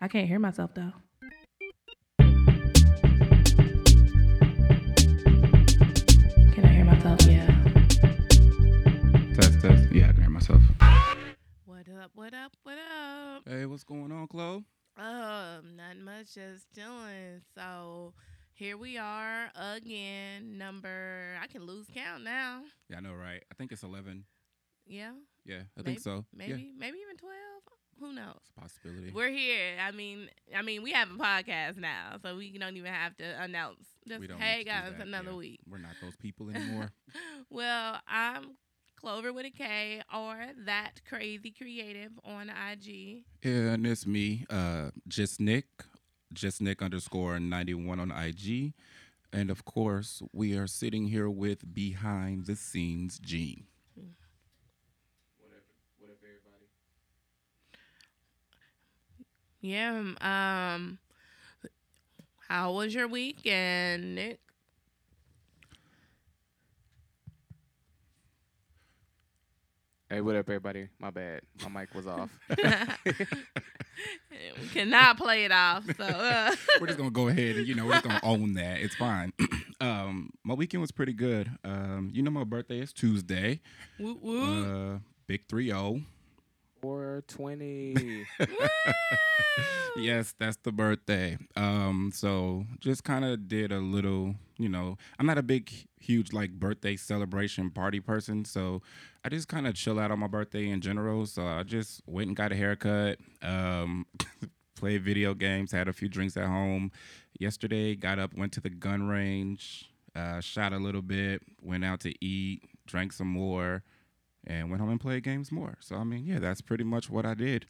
I can't hear myself though. Can I hear myself? Yeah. Test, test. Yeah, I can hear myself. What up? What up? What up? Hey, what's going on, Chloe? Um, not much, just chilling. So here we are again. Number I can lose count now. Yeah, I know, right? I think it's 11. Yeah, Yeah, I Maybe- think so. maybe, Yeah, maybe even twelve. Who knows? it's a possibility. We're here. I mean, I mean, we have a podcast now, so we don't even have to announce. Just We don't hey need to do guys, another yeah. week. We're not those people anymore. well, I'm Clover with a K or that crazy creative on IG. yeah, and it's me, uh, just Nick, just Nick underscore 91 on IG. And of course, we are sitting here with behind the scenes Gene. Yeah. Um. How was your weekend, Nick? Hey, what up, everybody? My bad. My mic was off. we cannot play it off. So. Uh, we're just gonna go ahead and you know we're just gonna own that. It's fine. um, my weekend was pretty good. Um, you know my birthday is Tuesday. woo woo. Uh, big three zero. 420. yes, that's the birthday. Um, so just kind of did a little, you know, I'm not a big, huge like birthday celebration party person, so I just kind of chill out on my birthday in general. So I just went and got a haircut, um, played video games, had a few drinks at home. Yesterday, got up, went to the gun range, uh, shot a little bit, went out to eat, drank some more. And went home and played games more. So I mean, yeah, that's pretty much what I did.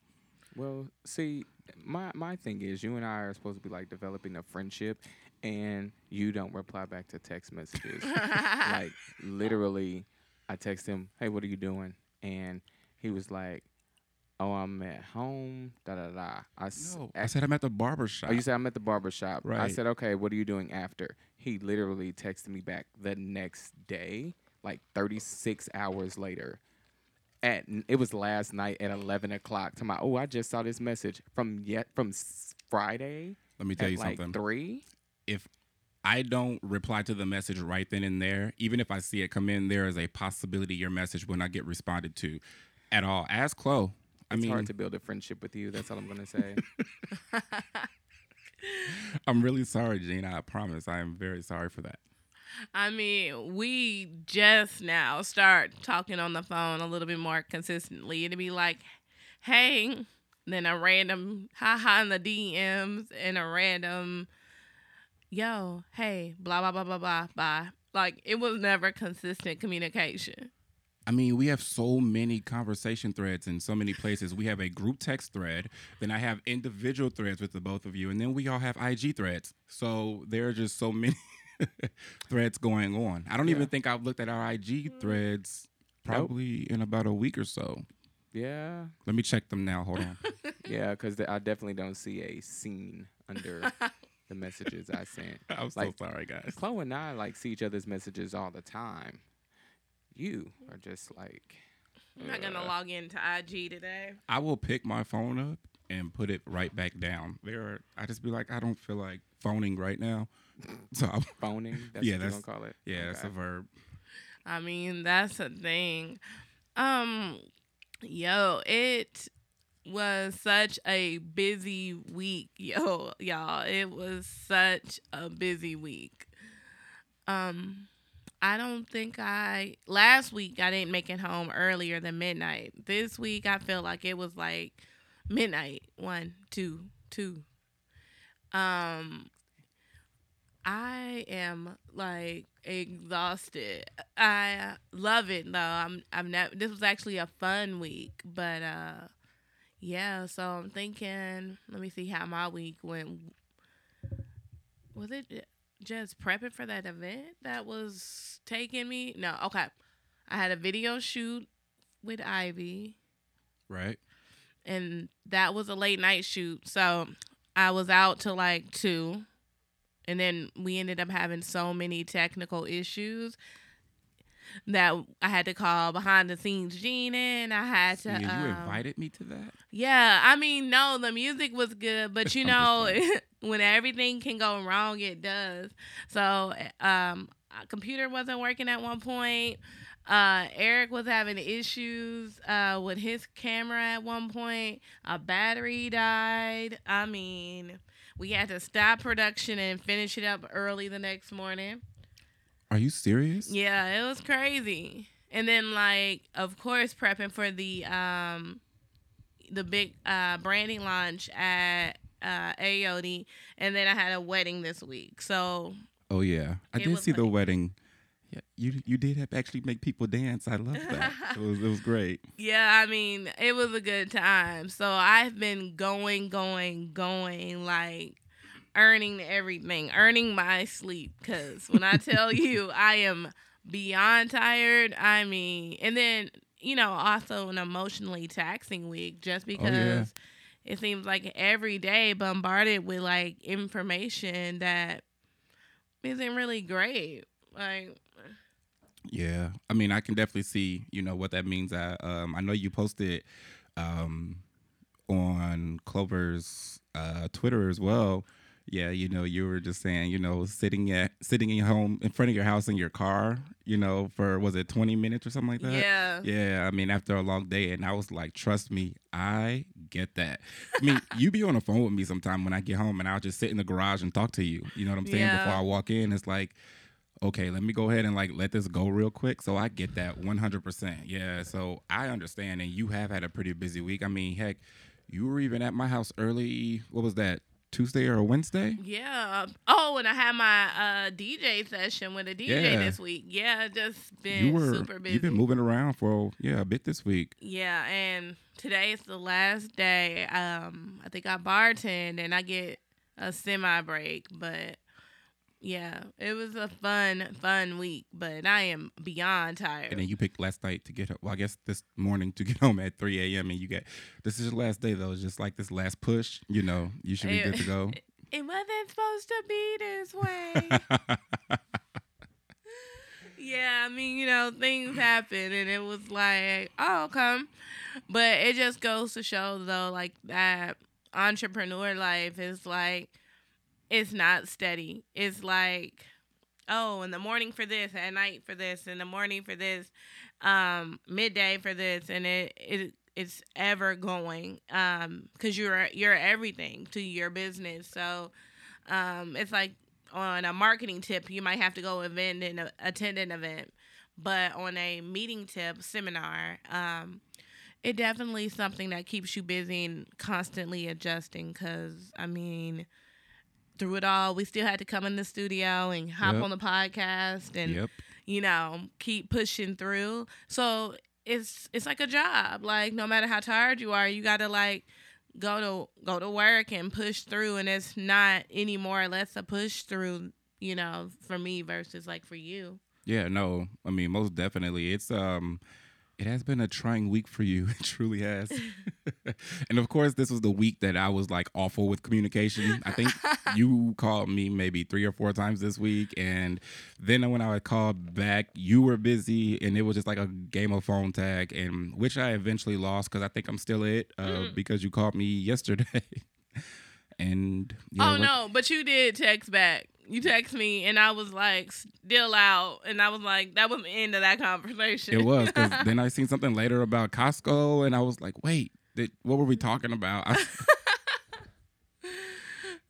well, see, my my thing is, you and I are supposed to be like developing a friendship, and you don't reply back to text messages. like literally, I text him, "Hey, what are you doing?" And he was like, "Oh, I'm at home." Da da da. I s- No, I said I'm at the barber shop. Oh, you said I'm at the barber shop. Right. I said, okay, what are you doing after? He literally texted me back the next day, like 36 hours later. At it was last night at 11 o'clock. To my oh, I just saw this message from yet from Friday Let me tell at you like something. three. if I don't reply to the message right then and there, even if I see it come in, there is a possibility your message will not get responded to at all. Ask Chloe. I It's mean, hard to build a friendship with you. That's all I'm gonna say. I'm really sorry, Gina. I promise. I am very sorry for that. I mean, we just now start talking on the phone a little bit more consistently. It'd be like, hey, then a random haha in the DMs and a random, yo, hey, blah, blah, blah, blah, blah, bye. Like, it was never consistent communication. I mean, we have so many conversation threads in so many places. We have a group text thread, then I have individual threads with the both of you, and then we all have IG threads. So there are just so many threads going on. I don't even think I've looked at our IG threads probably in about a week or so. yeah, Let me check them now. Hold on. yeah, because I definitely don't see a scene under the messages I sent. I'm so Like- sorry, guys. Chloe and I like see each other's messages all the time. You are just like I'm not going to uh, log into IG today. I will pick my phone up and put it right back down. There, are, I just be like, I don't feel like phoning right now. So, I'm, phoning. That's Yeah, what you're that's- gonna call it. yeah, that's a verb. I mean, that's a thing. Um, yo, it was such a busy week, yo, y'all. It was such a busy week. Um, I don't think I last week I didn't make it home earlier than midnight. This week I feel like it was like midnight, one, two, two. Um, I am like exhausted. I love it though. I'm I'm not this was actually a fun week, but uh yeah, so I'm thinking let me see how my week went. Was it just prepping for that event that was taking me? No, okay. I had a video shoot with Ivy Right. and that was a late night shoot. So I was out till like two, and then we ended up having so many technical issues. that I had to call behind the scenes Gina and I had to Yeah, you um, invited me to that. Yeah, I mean, no, the music was good, but you know, when everything can go wrong, it does. So, um, a computer wasn't working at one point. Uh, Eric was having issues uh, with his camera at one point. A battery died. I mean, we had to stop production and finish it up early the next morning. Are you serious? Yeah, it was crazy. And then like of course prepping for the um the big uh branding launch at uh AOD and then I had a wedding this week. So Oh yeah, I did see the wedding. Yeah, you you did have actually make people dance. I love that. it was it was great. yeah, I mean, it was a good time. So I've been going, going, going like earning everything, earning my sleep cuz when I tell you I am beyond tired, I mean, and then you know, also an emotionally taxing week just oh, because yeah. it seems like every day bombarded with like information that isn't really great. Like Yeah, I mean, I can definitely see, you know, what that means. I, um, I know you posted um, on Clover's uh, Twitter as well. Yeah, you know, you were just saying, you know, sitting at sitting in your home in front of your house in your car, you know, for was it twenty minutes or something like that? yeah. Yeah, I mean, after a long day, and I was like, trust me, I get that. I mean, you be on the phone with me sometime when I get home, and I'll just sit in the garage and talk to you. You know what I'm saying? Yeah. Before I walk in, it's like, okay, let me go ahead and like let this go real quick. So I get that 100%. Yeah, so I understand, and you have had a pretty busy week. I mean, heck, you were even at my house early. What was that? Tuesday or Wednesday? Yeah. Oh, and I had my uh, DJ session with a DJ Yeah. this week. Yeah, just been you were super busy. you've been moving around for yeah a bit this week. Yeah, and today is the last day. Um, I think I bartend and I get a semi break, but yeah, it was a fun, fun week. But I am beyond tired. And then you picked last night to get well, I guess this morning to get home at 3 a.m. and you get this is your last day though. It's just like this last push. You know, you should be Eh, good to go. it wasn't supposed to be this way. yeah, I mean, you know, things happen, and it was like, oh, come. But it just goes to show, though, like that entrepreneur life is like, it's not steady. It's like, oh, in the morning for this, at night for this, in the morning for this, um, midday for this, and it it it's ever going, um, because you're you're everything to your business. So, um, it's like on a marketing tip, you might have to go event and uh, attend an event, but on a meeting tip seminar, um, it definitely something that keeps you busy and constantly adjusting. Because I mean, through it all, we still had to come in the studio and hop Yep. on the podcast and yep. you know keep pushing through. So it's it's like a job. Like no matter how tired you are, you gotta like go to go to work and push through and it's not any more or less a push through you know for me versus like for you Yeah, no. I mean, most definitely. It's um it has been a trying week for you. It truly has. and of course, this was the week that I was like awful with communication. I think you called me maybe three or four times this week. And then when I called back, you were busy and it was just like a game of phone tag, and which I eventually lost because I think I'm still it uh, Mm. because you called me yesterday. and yeah, oh no but you did text back you text me and i was like still out and i was like that was the end of that conversation It was because then I seen something later about Costco, and I was like, "Wait, did, what were we talking about?" I-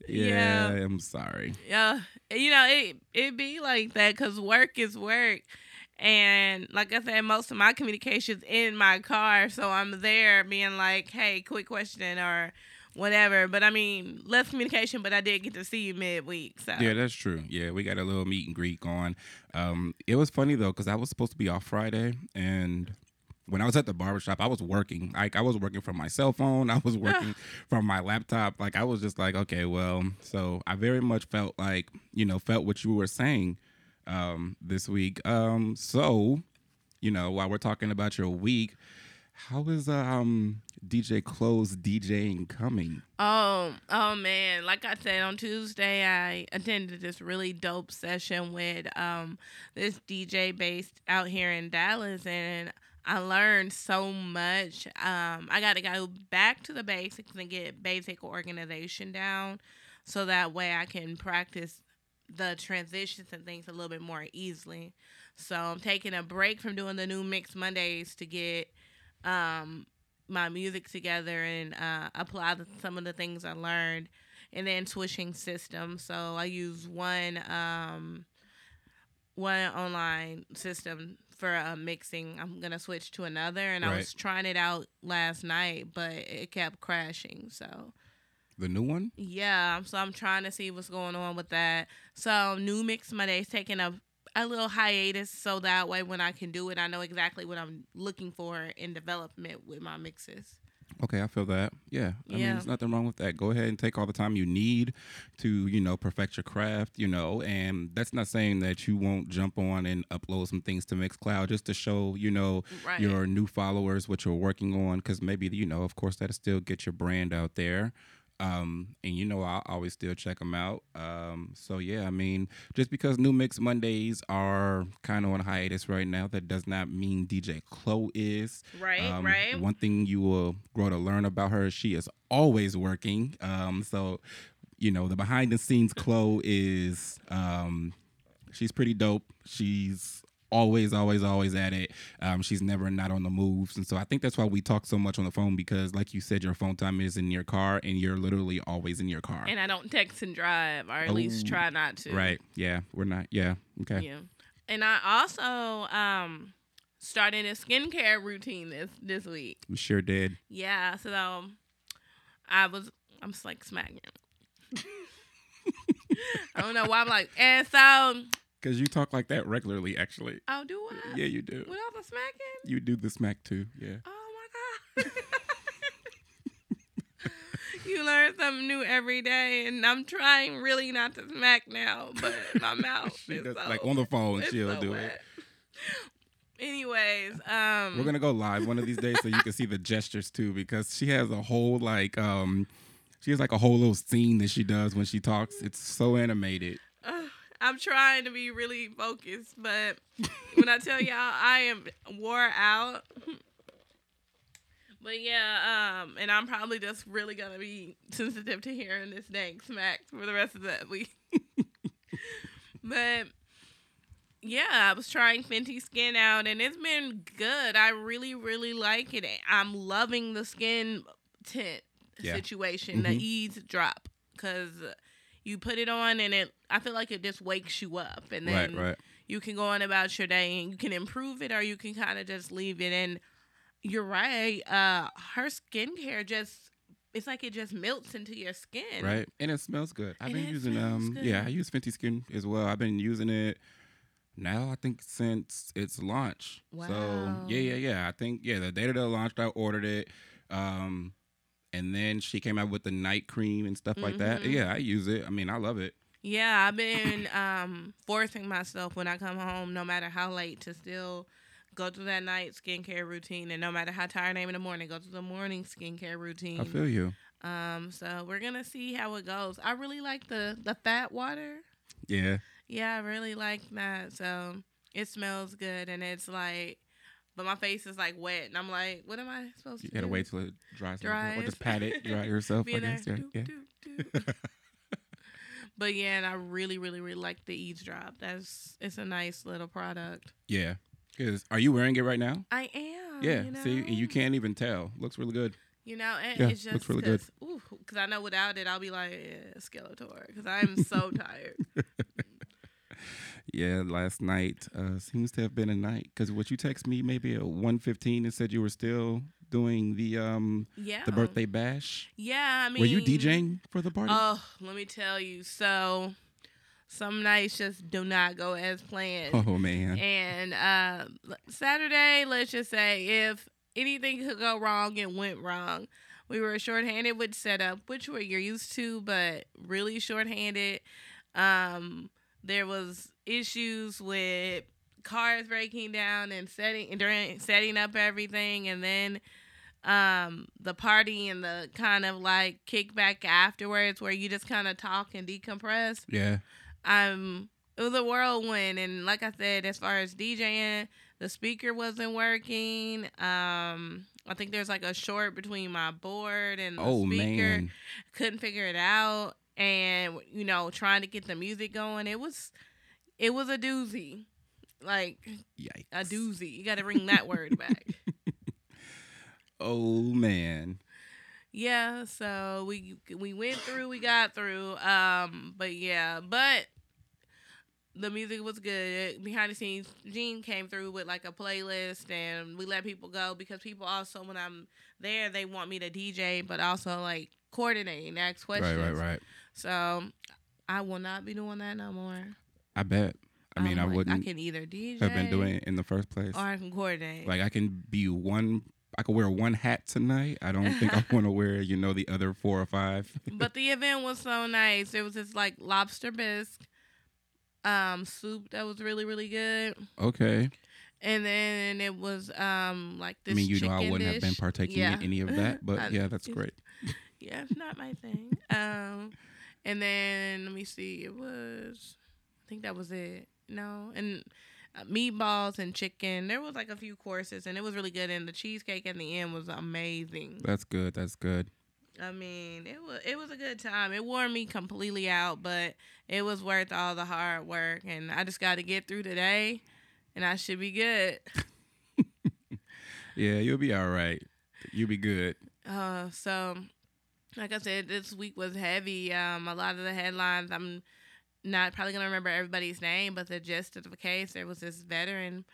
yeah, Yeah. I'm sorry. yeah you know it it be like that because work is work and like i said most of my communications in my car so i'm there being like hey quick question or whatever but i mean less communication but i did get to see you midweek so Yeah, that's true. Yeah, we got a little meet and greet going. Um, it was funny though because I was supposed to be off Friday, and when I was at the barbershop, I was working. Like I was working from my cell phone. I was working from my laptop. Like I was just like, okay, well, so I very much felt like you know felt what you were saying um, this week. Um, so you know while we're talking about your week. How is um DJ Chloe DJing coming? Oh, oh man! Like I said on Tuesday, I attended this really dope session with um this DJ based out here in Dallas, and I learned so much. Um, I got to go back to the basics and get basic organization down, so that way I can practice the transitions and things a little bit more easily. So I'm taking a break from doing the new mix Mondays to get um my music together and uh, apply the, some of the things I learned, and then switching systems. So I use one um, one online system for uh, mixing. I'm gonna switch to another, and I was trying it out last night, but it kept crashing. So The new one? yeah, so I'm trying to see what's going on with that. So new mix Monday's taking a a little hiatus, so that way when I can do it, I know exactly what I'm looking for in development with my mixes. Okay, I feel that. Yeah. I mean, there's nothing wrong with that. Go ahead and take all the time you need to, you know, perfect your craft, you know, and that's not saying that you won't jump on and upload some things to Mixcloud just to show, you know, Right. your new followers what you're working on because maybe, you know, of course, that'll still get your brand out there. Um, and you know, I'll always still check them out. Um, so yeah, I mean, just because New Mix Mondays are kind of on hiatus right now, that does not mean DJ Chloe is. Right, Um, right. One thing you will grow to learn about her, she is always working. Um, so, you know, the behind the scenes Chloe is, um, she's pretty dope. She's always, always, always at it. Um, she's never not on the moves. And so I think that's why we talk so much on the phone because, like you said, your phone time is in your car and you're literally always in your car. And I don't text and drive, or at least Oh, try not to. Right. Yeah. We're not. Yeah. Okay. Yeah. And I also um started a skincare routine this this week. We sure did. Yeah, so I was I'm just like smacking. I don't know why I'm like, and so Because you talk like that regularly, actually. I'll do what? Yeah, you do. Without the smacking? You do the smack too. Yeah. Oh my god. you learn something new every day, and I'm trying really not to smack now, but my mouth is does- so, like on the phone, she'll so do wet. it. Anyways, um, We're gonna go live one of these days so you can see the gestures too, because she has a whole like um, she has like a whole little scene that she does when she talks. It's so animated. I'm trying to be really focused, but when I tell y'all I am wore out. But yeah, um, and I'm probably just really gonna be sensitive to hearing this dang smack for the rest of the week. but yeah, I was trying Fenty Skin out, and it's been good. I really, really like it. I'm loving the skin tint Yeah. situation, Mhm. the Eaze Drop, because you put it on, and it. I feel like it just wakes you up, and then right, right. you can go on about your day, and you can improve it, or you can kind of just leave it. And you're right. Uh, her skincare just. It's like it just melts into your skin. Right, and it smells good. I've And been using um, yeah. I use Fenty Skin as well. I've been using it now. I think since its launch. So Wow. yeah, yeah, yeah. I think yeah, the day that it launched, I ordered it. Um, and then she came out with the night cream and stuff like that. Mhm. Yeah, I use it. I mean, I love it. Yeah, I've been um, forcing myself when I come home, no matter how late, to still go through that night skincare routine, and no matter how tired I am in the morning, go through the morning skincare routine. I feel you. um, so we're gonna see how it goes. I really like the the fat water. Yeah. Yeah, I really like that. So it smells good, and it's like, but my face is like wet, and I'm like, what am I supposed to do? You gotta do? wait till it dries, bit, or just pat it, dry yourself. Be I in there. Yeah, doop, doop. But yeah, and I really, really, really like the Eaze Drop. That's it's a nice little product. yeah. Cause are you wearing it right now? I am. Yeah. You know? See, and you can't even tell. Looks really good. You know, and Yeah, it's just looks really good. Because I know without it, I'll be like yeah, Skeletor. Because I'm so tired. Yeah, last night uh, seems to have been a night. Cause what you text me maybe at one fifteen and said you were still doing the um Yeah. the birthday bash. Yeah, I mean, were you DJing for the party? Oh, let me tell you. So some nights just do not go as planned. oh man. And uh, Saturday, let's just say if anything could go wrong, it went wrong. We were shorthanded with setup, which we're used to, but really shorthanded. Um, there was issues with cars breaking down and setting during setting up everything, and then um the party and the kind of like kickback afterwards, where you just kind of talk and decompress. Yeah. Um, it was a whirlwind, and like I said, as far as DJing, the speaker wasn't working. Um, I think there's like a short between my board and the Oh speaker. man. Couldn't figure it out, and you know, trying to get the music going, it was, it was a doozy, like Yikes. a doozy. You got to bring that word back. Oh man. Yeah, so we we went through, we got through. Um, but yeah, but the music was good. Behind the scenes, Gene came through with like a playlist, and we let people go because people also, when I'm there, they want me to DJ, but also like coordinate and ask questions. Right, right, right. So I will not be doing that no more. I bet. I mean, I'm I like, wouldn't I can either DJ have been doing it in the first place. or I can coordinate. Like I can be one. I could wear one hat tonight. I don't think I want to wear, you know, the other four or five. but the event was so nice. It was this like lobster bisque um soup that was really really good. Okay. And then it was um like this I mean, you know, I wouldn't have been partaking Yeah. in any of that, but yeah, that's great. Yeah, it's not my thing. um and then let me see. It was I think that was it. No. And uh, meatballs and chicken. There was like a few courses and it was really good and the cheesecake at the end was amazing. That's good. That's good. I mean, it was it was a good time. It wore me completely out, but it was worth all the hard work. And I just got to get through today, and I should be good. Yeah, you'll be all right. You'll be good. Uh, so, like I said, this week was heavy. Um, a lot of the headlines, I'm not probably gonna remember everybody's name, but the gist of the case, there was this veteran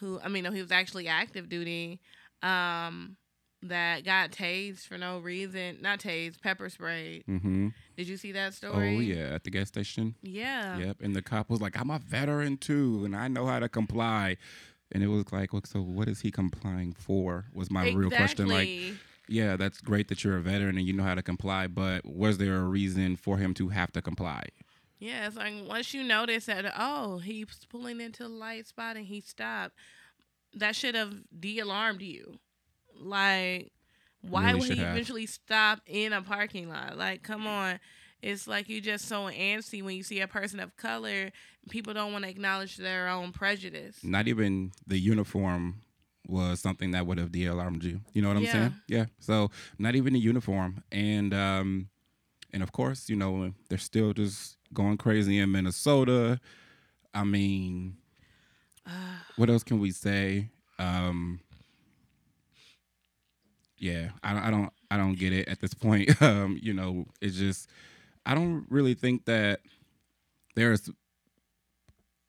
who, I mean, no, he was actually active duty. Um, that got tased for no reason. Not tased, pepper sprayed. Mm-hmm. Did you see that story? Oh yeah, at the gas station. Yeah. Yep. And the cop was like, "I'm a veteran too, and I know how to comply." And it was like, well, so what is he complying for? Was my real question. Like, Exactly. Yeah, that's great that you're a veteran and you know how to comply, but was there a reason for him to have to comply? Yeah, it's like once you notice that, oh, he's pulling into the light spot and he stopped, that should have de alarmed you. Like, why Really would he have. eventually stop in a parking lot? Like, come on. It's like you just so antsy when you see a person of color. People don't want to acknowledge their own prejudice. Not even the uniform was something that would have de-alarmed you. You know what I'm Yeah. saying? Yeah. So not even the uniform, and um, and of course, you know, they're still just going crazy in Minnesota. I mean, what else can we say? Um, yeah, I, I don't, I don't get it at this point. Um, you know, it's just, I don't really think that there's.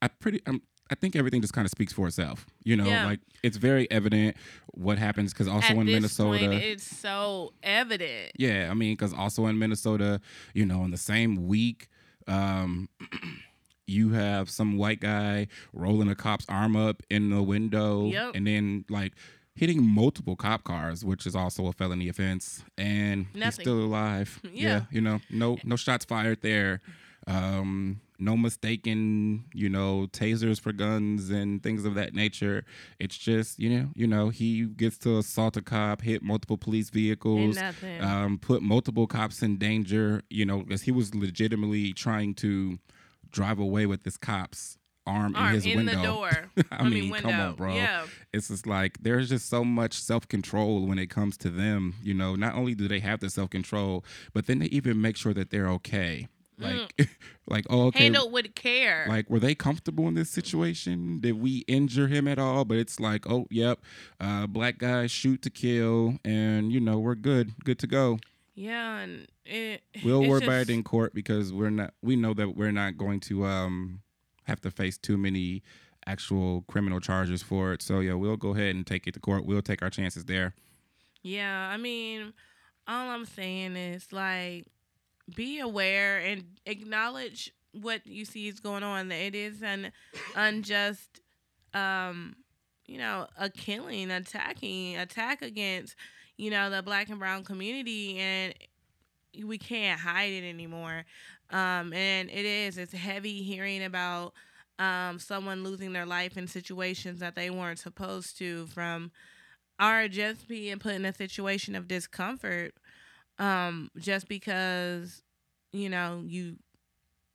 I pretty, um, I think everything just kind of speaks for itself. You know, Yeah. like it's very evident what happens because also At in Minnesota, point, it's so evident. yeah, I mean, because also in Minnesota, you know, in the same week, um, you have some white guy rolling a cop's arm up in the window, Yep. and then like hitting multiple cop cars, which is also a felony offense, and he's still alive. Yeah. you know, no no shots fired there. Um, no mistaken, you know, tasers for guns and things of that nature. It's just, you know, you know, he gets to assault a cop, hit multiple police vehicles, um, put multiple cops in danger. You know, because he was legitimately trying to drive away with this cop's arm, Arm in his in window. the door. I, mean, come window. on, bro. Yeah. It's just like there's just so much self control when it comes to them. You know, not only do they have the self control, but then they even make sure that they're okay. Like, like oh, okay. Handled with care. Like, were they comfortable in this situation? Did we injure him at all? But it's like, oh, yep, uh, black guy shoot to kill, and you know we're good, good to go. yeah, and it. We'll worry about it in court because we're not. We know that we're not going to um have to face too many actual criminal charges for it. So yeah, we'll go ahead and take it to court. We'll take our chances there. Yeah, I mean, all I'm saying is like be aware and acknowledge what you see is going on. It is an unjust, um, you know, a killing, attacking, attack against, you know, the black and brown community, and we can't hide it anymore. Um, and it is. It's heavy hearing about um, someone losing their life in situations that they weren't supposed to from our just being put in a situation of discomfort um, just because you know you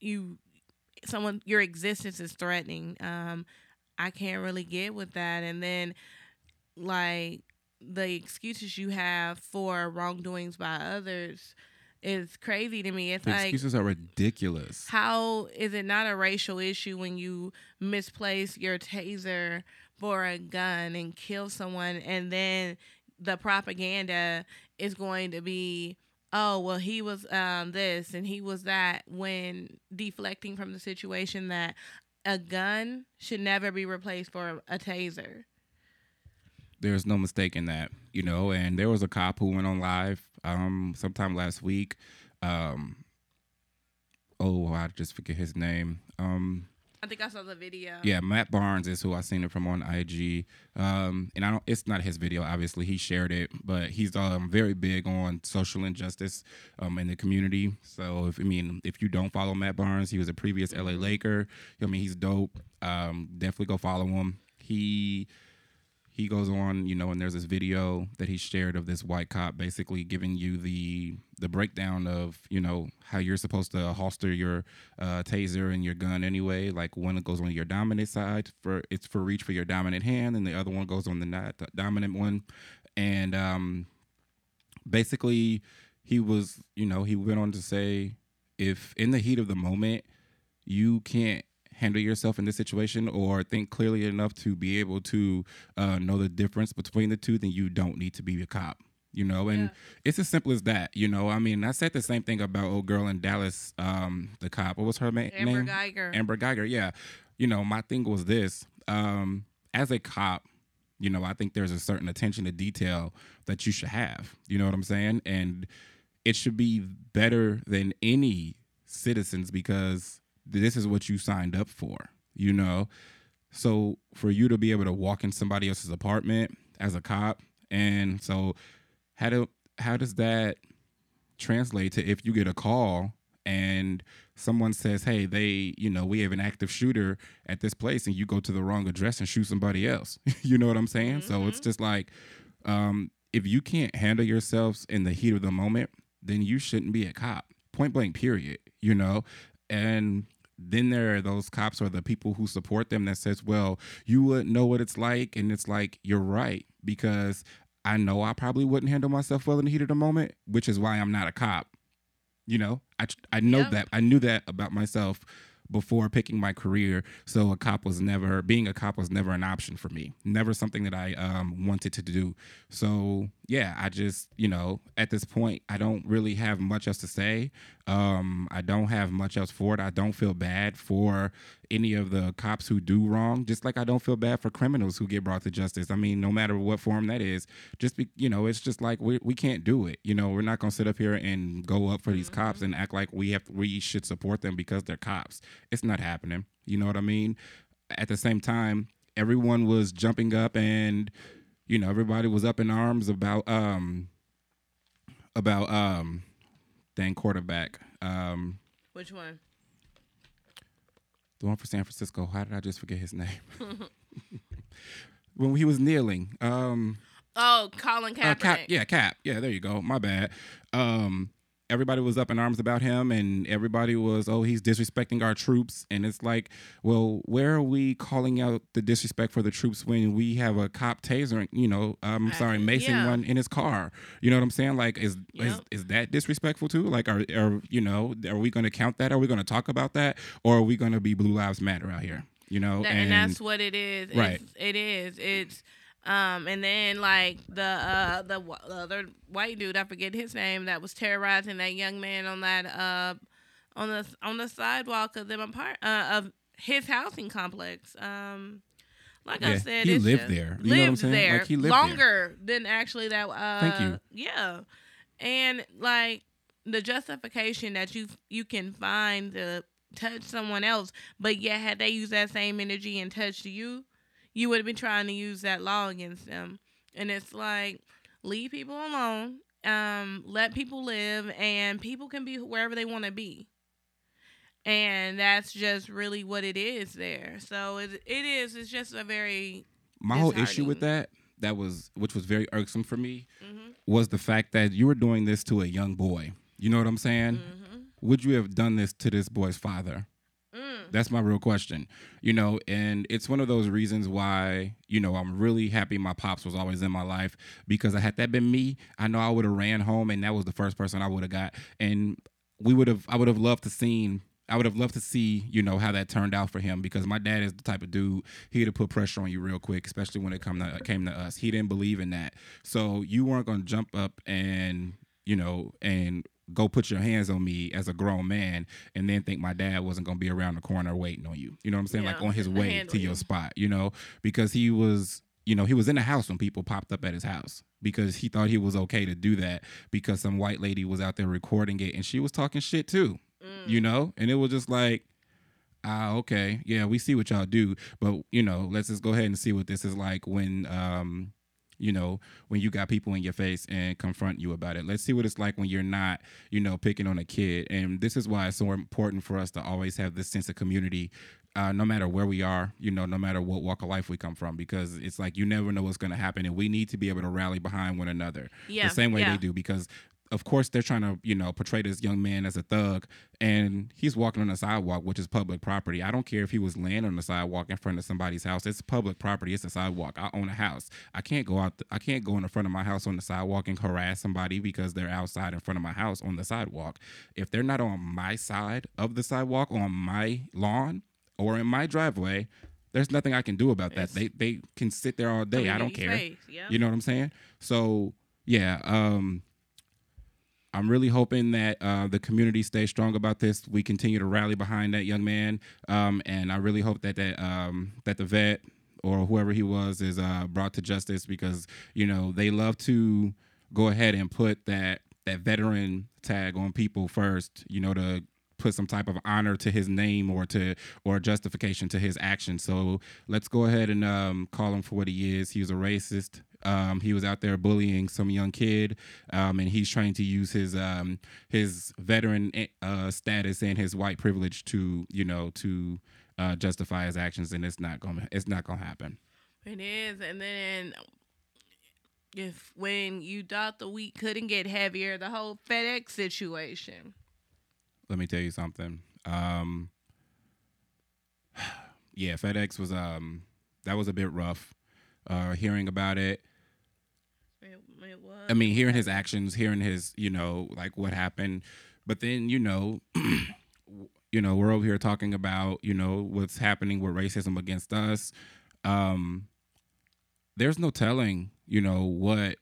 you someone your existence is threatening um, i can't really get with that and then like the excuses you have for wrongdoings by others is crazy to me. It's The like excuses are ridiculous. how is it not a racial issue when you misplace your taser for a gun and kill someone and then the propaganda is going to be oh well he was um this and he was that when deflecting from the situation that a gun should never be replaced for a taser There's no mistake in that, you know. And there was a cop who went on live um sometime last week. Um oh, I just forget his name. Um i think i saw the video yeah, Matt Barnes is who I seen it from on IG. Um and I don't it's not his video, obviously. He shared it, but he's um very big on social injustice um in the community. So if I mean if you don't follow Matt Barnes, he was a previous LA Laker. I mean he's dope. Um definitely go follow him. He he goes on, you know, and there's this video that he shared of this white cop basically giving you the the breakdown of, you know, how you're supposed to holster your uh, taser and your gun anyway. Like one goes on your dominant side for it's for reach for your dominant hand, and the other one goes on the not the dominant one. And um, basically, he was, you know, he went on to say, if in the heat of the moment you can't handle yourself in this situation or think clearly enough to be able to uh, know the difference between the two, then you don't need to be a cop. You know, and Yeah. it's as simple as that. You know, I mean, I said the same thing about old girl in Dallas, um, the cop. What was her ma- amber name? geiger Amber Geiger. Yeah. You know, my thing was this. Um, as a cop, you know, I think there's a certain attention to detail that you should have. You know what I'm saying? And it should be better than any citizens because this is what you signed up for, you know? So for you to be able to walk in somebody else's apartment as a cop, and so how do how does that translate to if you get a call and someone says, "Hey, they, you know, we have an active shooter at this place," and you go to the wrong address and shoot somebody else. you know what I'm saying? So it's just like, um, if you can't handle yourselves in the heat of the moment, then you shouldn't be a cop. Point blank. Period. You know, and then there are those cops or the people who support them that says, "Well, you wouldn't know what it's like," and it's like you're right because I know I probably wouldn't handle myself well in the heat of the moment, which is why I'm not a cop. You know, I I know Yep. that I knew that about myself before picking my career. So a cop was never being a cop was never an option for me. Never something that I um, wanted to do. So yeah, I just you know at this point I don't really have much else to say. Um, I don't have much else for it. I don't feel bad for any of the cops who do wrong. Just like I don't feel bad for criminals who get brought to justice. I mean, no matter what form that is, just be you know it's just like we we can't do it. You know, we're not gonna sit up here and go up for these cops and act like we have we should support them because they're cops. It's not happening. You know what I mean? At the same time, everyone was jumping up and you know everybody was up in arms about um about um dang quarterback um which one the one for San Francisco. How did I just forget his name? when he was kneeling, um, oh colin uh, Kaepernick. Cap, yeah, Cap, yeah, there you go. My bad. Um, everybody was up in arms about him, and everybody was, oh, he's disrespecting our troops, and it's like, well, where are we calling out the disrespect for the troops when we have a cop tasering, you know, I'm Uh, sorry, macing yeah. one in his car? You know what I'm saying? Like, is is, Yep. is that disrespectful too? Like, are are you know, are we going to count that? Are we going to talk about that, or are we going to be Blue Lives Matter out here? You know, That- and, that's what it is. It's, Right. It is. It's um and then like the uh the, wh- the other white dude I forget his name that was terrorizing that young man on that uh on the on the sidewalk of them apart uh, of his housing complex. Um like I said, he lived there. You know what I'm lived there Like, he lived there. longer than actually that. Uh, Thank you. Yeah, and like the justification that you you can find to touch someone else, but yet had they used that same energy and touched you, you would have been trying to use that law against them. And it's like leave people alone, um, let people live, and people can be wherever they want to be. and that's just really what it is there. So it it is. It's just a very My whole issue with that, that was which was very irksome for me, Mhm. was the fact that you were doing this to a young boy. You know what I'm saying? Mhm. Would you have done this to this boy's father? Mm. That's my real question. You know, and it's one of those reasons why, you know, I'm really happy my pops was always in my life because had that been me, I know I would have ran home and that was the first person I would have got. And we would have I would have loved to seen I would have loved to see, you know, how that turned out for him because my dad is the type of dude he'd have put pressure on you real quick, especially when it come to came to us. He didn't believe in that. So you weren't gonna jump up and, you know, and go put your hands on me as a grown man and then think my dad wasn't going to be around the corner waiting on you. You know what I'm saying? Like on his way to your spot, you know, because he was, you know, he was in the house when people popped up at his house because he thought he was okay to do that because some white lady was out there recording it and she was talking shit too, Mm. you know? And it was just like, ah, okay, yeah, we see what y'all do, but you know, let's just go ahead and see what this is like when, um, you know, when you got people in your face and confront you about it. Let's see what it's like when you're not, you know, picking on a kid. And this is why it's so important for us to always have this sense of community, uh, no matter where we are, you know, no matter what walk of life we come from, because it's like you never know what's going to happen. And we need to be able to rally behind one another Yeah, the same way yeah. they do because of course they're trying to you know portray this young man as a thug and he's walking on the sidewalk which is public property. I don't care if he was laying on the sidewalk in front of somebody's house. It's public property. It's a sidewalk. I own a house. I can't go out i can't go in the front of my house on the sidewalk and harass somebody because they're outside in front of my house on the sidewalk. If they're not on my side of the sidewalk on my lawn or in my driveway there's nothing i can do about that. It's- they they can sit there all day. I don't care. space, Yeah. you know what I'm saying? So yeah, um, I'm really hoping that uh, the community stays strong about this. We continue to rally behind that young man, um, and I really hope that that um, that the vet or whoever he was is uh, brought to justice because you know they love to go ahead and put that that veteran tag on people first. You know to put some type of honor to his name or to or justification to his actions. So let's go ahead and um, call him for what he is. He was a racist. Um, he was out there bullying some young kid, um, and he's trying to use his um, his veteran uh, status and his white privilege to you know to uh, justify his actions, and it's not gonna it's not gonna happen. It is, and then if when you thought the week couldn't get heavier, the whole FedEx situation. Let me tell you something. Um, yeah, FedEx was um that was a bit rough. Uh, hearing about it, It, it was. I mean, hearing his actions, hearing his, you know, like what happened, but then you know, you know, we're over here talking about, you know, what's happening with racism against us. Um, there's no telling, you know, what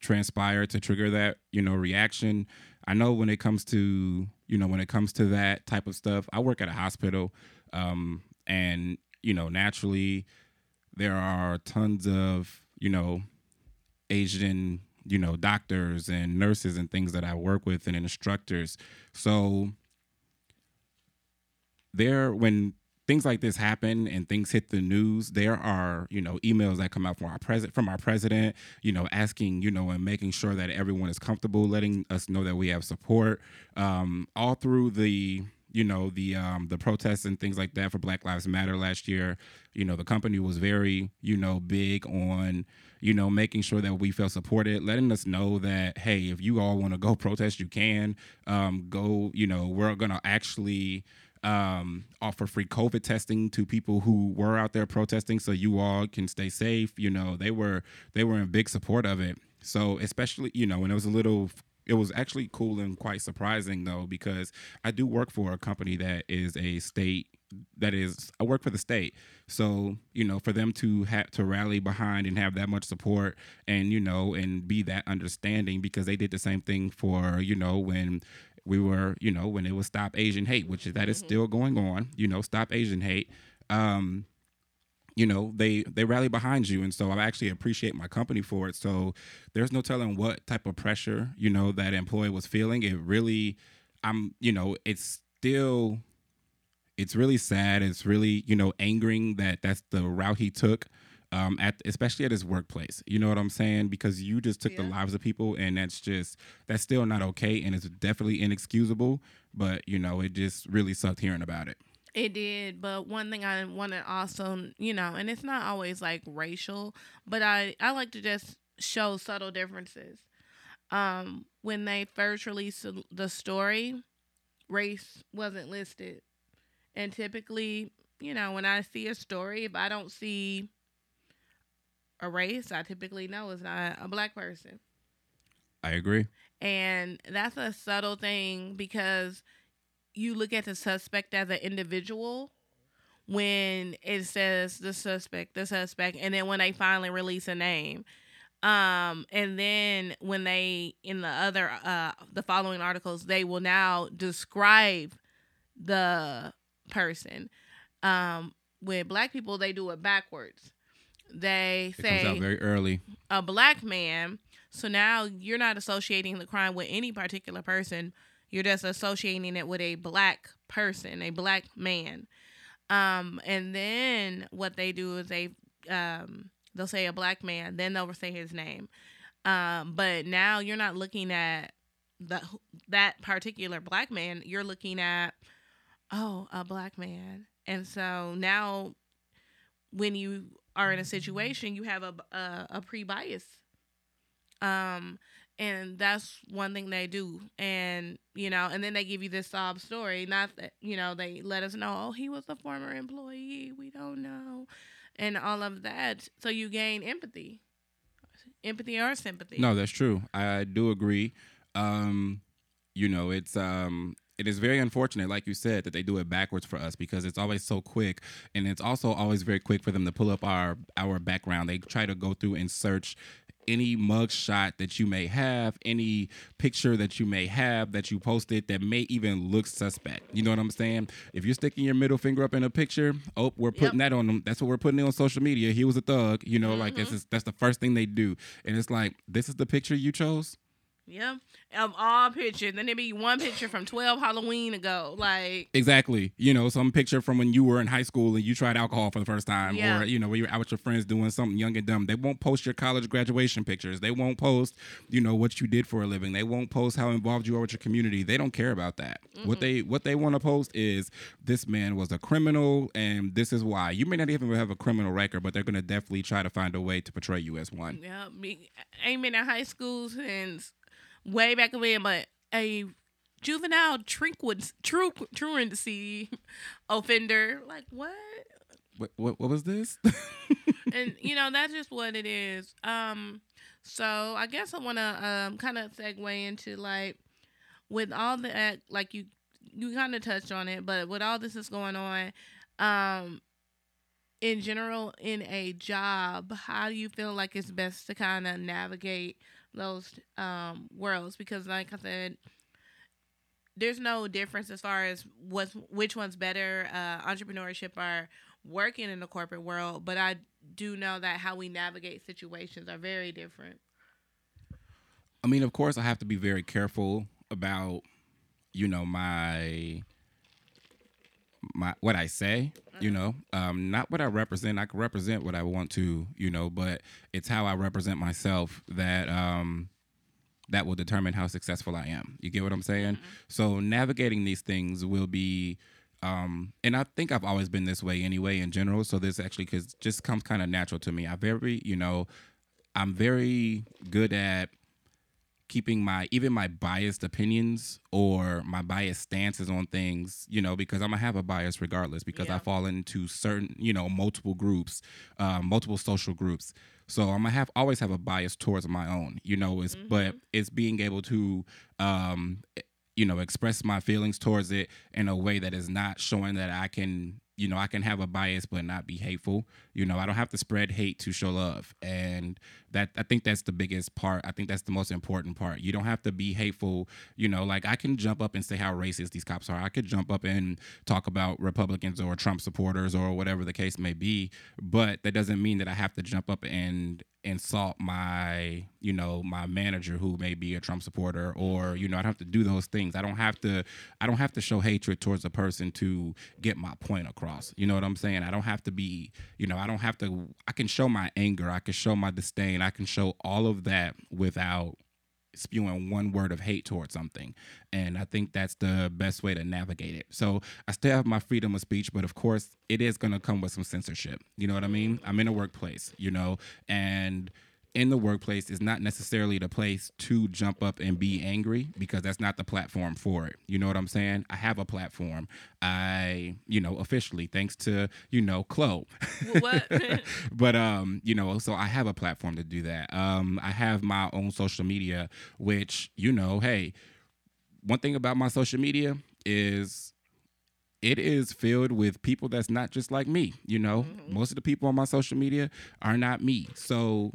transpired to trigger that, you know, reaction. I know when it comes to, you know, when it comes to that type of stuff, I work at a hospital, um, and you know, naturally, there are tons of, you know, Asian, you know, doctors and nurses and things that I work with and instructors. So there when things like this happen and things hit the news, there are, you know, emails that come out from our president from our president, you know, asking, you know, and making sure that everyone is comfortable, letting us know that we have support. Um, all through the you know the um the protests and things like that for black lives matter last year you know the company was very you know big on you know making sure that we felt supported letting us know that hey if you all want to go protest you can um go you know we're gonna actually um, offer free COVID testing to people who were out there protesting, so you all can stay safe. You know, they were they were in big support of it. So especially, you know, when it was a little, it was actually cool and quite surprising though because I do work for a company that is a state that is I work for the state. So, you know, for them to have to rally behind and have that much support and, you know, and be that understanding because they did the same thing for, you know, when we were, you know, when it was stop Asian hate, which is that is still going on, you know, stop Asian hate. Um, you know, they they rally behind you and so I actually appreciate my company for it. So there's no telling what type of pressure, you know, that employee was feeling. It really I'm, you know, it's still it's really sad. It's really, you know, angering that that's the route he took. Um, at especially at his workplace. You know what I'm saying? Because you just took the lives of people, and that's just that's still not okay, and it's definitely inexcusable. But you know, it just really sucked hearing about it. It did, but one thing I want to also, you know, and it's not always like racial, but I I like to just show subtle differences. Um, when they first released the story, race wasn't listed, and typically, you know, when I see a story, if I don't see a race, I typically know is not a black person. I agree. And that's a subtle thing because you look at the suspect as an individual when it says the suspect, the suspect, and then when they finally release a name. Um, and then when they in the other uh the following articles, they will now describe the person. Um, with black people, they do it backwards. They It say comes out very early. a black man. So now you're not associating the crime with any particular person. You're just associating it with a black person, a black man. Um, and then what they do is they um, they'll say a black man, then they'll say his name. Um, but now you're not looking at the that particular black man. You're looking at oh a black man, and so now when you are in a situation, you have a a, a pre bias. Um, and that's one thing they do, and you know, and then they give you this sob story. Not that you know they let us know, oh, he was a former employee. We don't know, and all of that. So you gain empathy, empathy or sympathy. No, that's true. I do agree. Um, you know, it's um it is very unfortunate, like you said, that they do it backwards for us because it's always so quick, and it's also always very quick for them to pull up our our background. They try to go through and search any mug shot that you may have, any picture that you may have that you posted that may even look suspect. You know what I'm saying? If you're sticking your middle finger up in a picture, oh, we're putting that on them. That's what we're putting on social media. He was a thug. You know, like this mm-hmm. is that's the first thing they do, and it's like this is the picture you chose. Yeah, of all pictures, then there'd be one picture from twelve Halloween ago. Like Exactly. You know, some picture from when you were in high school and you tried alcohol for the first time, Yeah. or you know, when you're out with your friends doing something young and dumb. They won't post your college graduation pictures. They won't post, you know, what you did for a living. They won't post how involved you are with your community. They don't care about that. What they what they want to post is this man was a criminal and this is why. You may not even have a criminal record, but they're gonna definitely try to find a way to portray you as one. Yeah, ain't been in high school since way back when, but a juvenile trinquid, tru, truancy offender. Like what? What what, what was this? and you know that's just what it is. Um, so I guess I want to um kind of segue into like with all the like you you kind of touched on it, but with all this is going on, um, in general in a job, how do you feel like it's best to kind of navigate those um worlds? Because like I said. There's no difference as far as what's which one's better, uh, entrepreneurship or working in the corporate world, but I do know that how we navigate situations are very different. I mean, of course, I have to be very careful about, you know, my my what I say. You know, um, not what I represent. I can represent what I want to, you know, but it's how I represent myself that um, that will determine how successful I am. You get what I'm saying? So navigating these things will be. Um, and I think I've always been this way anyway in general. So this actually cause just comes kind of natural to me. I very, you know, I'm very good at keeping my even my biased opinions or my biased stances on things, you know, because I'm gonna have a bias regardless because I fall into certain, you know, multiple groups, uh, multiple social groups. So I'm gonna have always have a bias towards my own, you know. It's but it's being able to, um, you know, express my feelings towards it in a way that is not showing that I can, you know, I can have a bias but not be hateful. You know, I don't have to spread hate to show love, and that I think that's the biggest part. I think that's the most important part. You don't have to be hateful. You know, like I can jump up and say how racist these cops are. I could jump up and talk about Republicans or Trump supporters or whatever the case may be, but that doesn't mean that I have to jump up and insult my, you know, my manager who may be a Trump supporter or, you know, I don't have to do those things. I don't have to I don't have to show hatred towards a person to get my point across. You know what I'm saying? I don't have to be, you know, I don't have to I can show my anger, I can show my disdain, I can show all of that without spewing one word of hate towards something. And I think that's the best way to navigate it. So I still have my freedom of speech, but of course, it is going to come with some censorship. You know what I mean? I'm in a workplace, you know, and in the workplace is not necessarily the place to jump up and be angry because that's not the platform for it. You know what I'm saying? I have a platform. I, you know, officially thanks to, you know, Chloe. What? but um, you know, so I have a platform to do that. Um, I have my own social media, which, you know, hey, one thing about my social media is it is filled with people that's not just like me. You know, most of the people on my social media are not me. So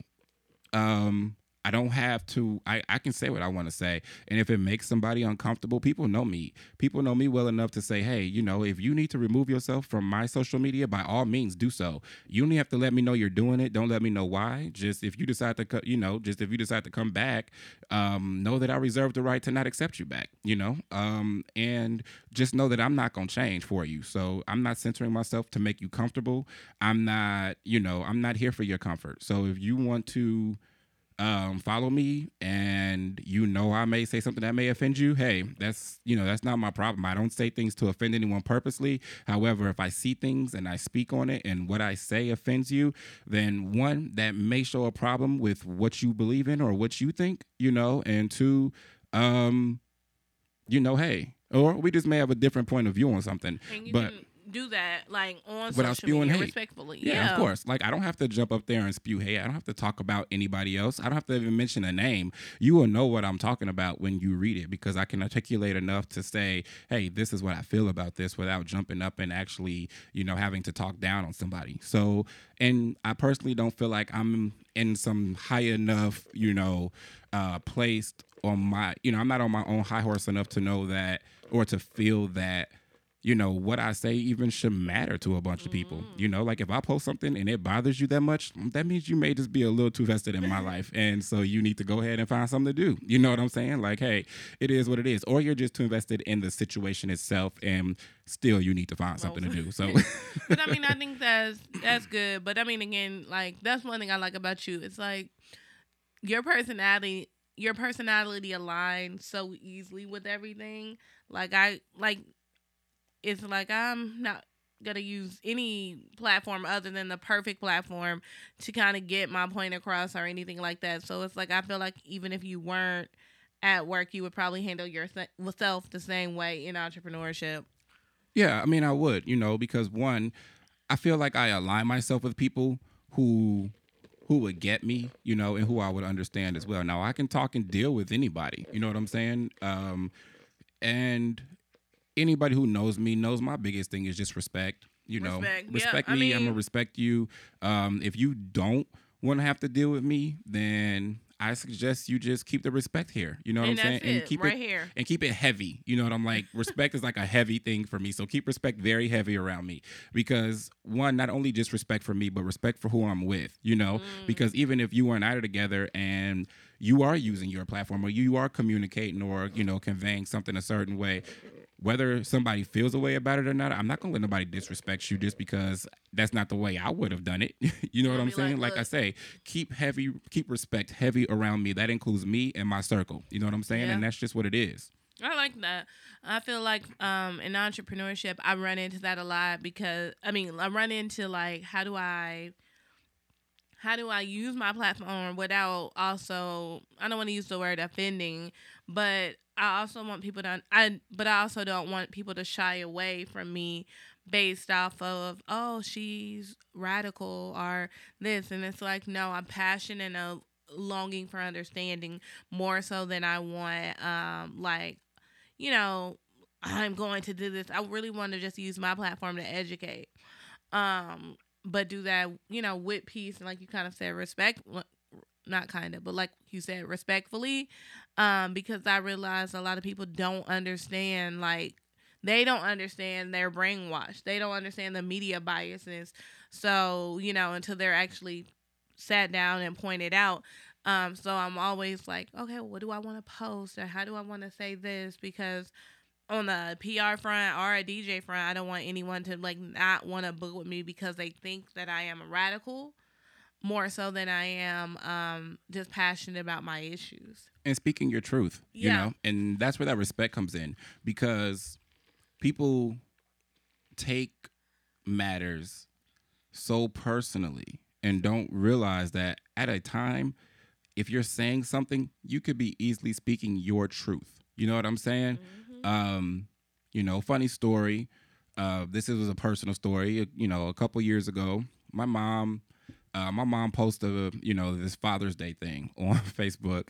um I don't have to I, I can say what I want to say. And if it makes somebody uncomfortable, people know me. People know me well enough to say, hey, you know, if you need to remove yourself from my social media, by all means do so. You only have to let me know you're doing it. Don't let me know why. Just if you decide to you know, just if you decide to come back, um, know that I reserve the right to not accept you back, you know? Um, and just know that I'm not gonna change for you. So I'm not centering myself to make you comfortable. I'm not, you know, I'm not here for your comfort. So if you want to um, follow me and you know I may say something that may offend you, hey, that's you know that's not my problem. I don't say things to offend anyone purposely. However, if I see things and I speak on it and what I say offends you, then one that may show a problem with what you believe in or what you think, you know, and two, um, you know, hey, or we just may have a different point of view on something. and you but can do that like on Without social spewing media hate. respectfully. Yeah, of course. Like I don't have to jump up there and spew hate. I don't have to talk about anybody else. I don't have to even mention a name. You will know what I'm talking about when you read it because I can articulate enough to say, "Hey, this is what I feel about this," without jumping up and actually, you know, having to talk down on somebody. So, and I personally don't feel like I'm in some high enough, you know, uh placed on my, you know, I'm not on my own high horse enough to know that or to feel that you know what I say even should matter to a bunch of people. Mm. You know, like if I post something and it bothers you that much, that means you may just be a little too vested in my life, and so you need to go ahead and find something to do. You know what I'm saying? Like, hey, it is what it is, or you're just too invested in the situation itself, and still you need to find something to do. So, but I mean, I think that's that's good. But I mean, again, like that's one thing I like about you. It's like your personality, your personality aligns so easily with everything. Like I like, it's like I'm not gonna use any platform other than the perfect platform to kind of get my point across or anything like that. So it's like I feel like even if you weren't at work, you would probably handle yourself the same way in entrepreneurship. Yeah, I mean, I would, you know, because one, I feel like I align myself with people who who would get me, you know, and who I would understand as well. Now, I can talk and deal with anybody, you know what I'm saying? Um, and anybody who knows me knows my biggest thing is just respect. You know, Respect. Yeah, respect I me. I'm gonna respect you. Um, if you don't want to have to deal with me, then I suggest you just keep the respect here. You know what and I'm saying? it, keep right it here. and keep it heavy. You know what I'm like? Respect is like a heavy thing for me. So keep respect very heavy around me because one, not only just respect for me, but respect for who I'm with, you know? Mm. Because even if you and I are together and you are using your platform or you are communicating or, you know, conveying something a certain way, whether somebody feels a way about it or not, I'm not gonna let nobody disrespect you just because that's not the way I would have done it. you know what I'm be saying? like, Like, I say, keep heavy, keep respect heavy around me. That includes me and my circle. You know what I'm saying? Yeah. And that's just what it is. I like that. I feel like um in entrepreneurship I run into that a lot because I mean I run into like how do I how do I use my platform without also I don't want to use the word offending, but I also want people to I but I also don't want people to shy away from me based off of oh she's radical or this. And it's like no I'm passionate and a longing for understanding more so than I want um like you know I'm going to do this. I really want to just use my platform to educate um but do that you know with peace. And like you kind of said respect not kind of but like you said respectfully um because I realize a lot of people don't understand like they don't understand they're brainwashed they don't understand the media biases so you know until they're actually sat down and pointed out. Um, so I'm always like, okay, what do I want to post or how do I want to say this? Because on the PR front or a DJ front, I don't want anyone to like not want to book with me because they think that I am a radical more so than I am um, just passionate about my issues. And speaking your truth, you know, and that's where that respect comes in because people take matters so personally and don't realize that at a time, if you're saying something, you could be easily speaking your truth. You know what I'm saying? Um, you know, funny story. Uh, this is a personal story. You know, a couple years ago, my mom, uh, my mom posted, you know, this Father's Day thing on Facebook,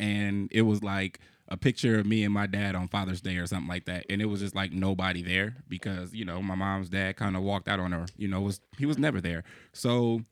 and it was like a picture of me and my dad on Father's Day or something like that, and it was just like nobody there because you know my mom's dad kind of walked out on her. You know, was he was never there. So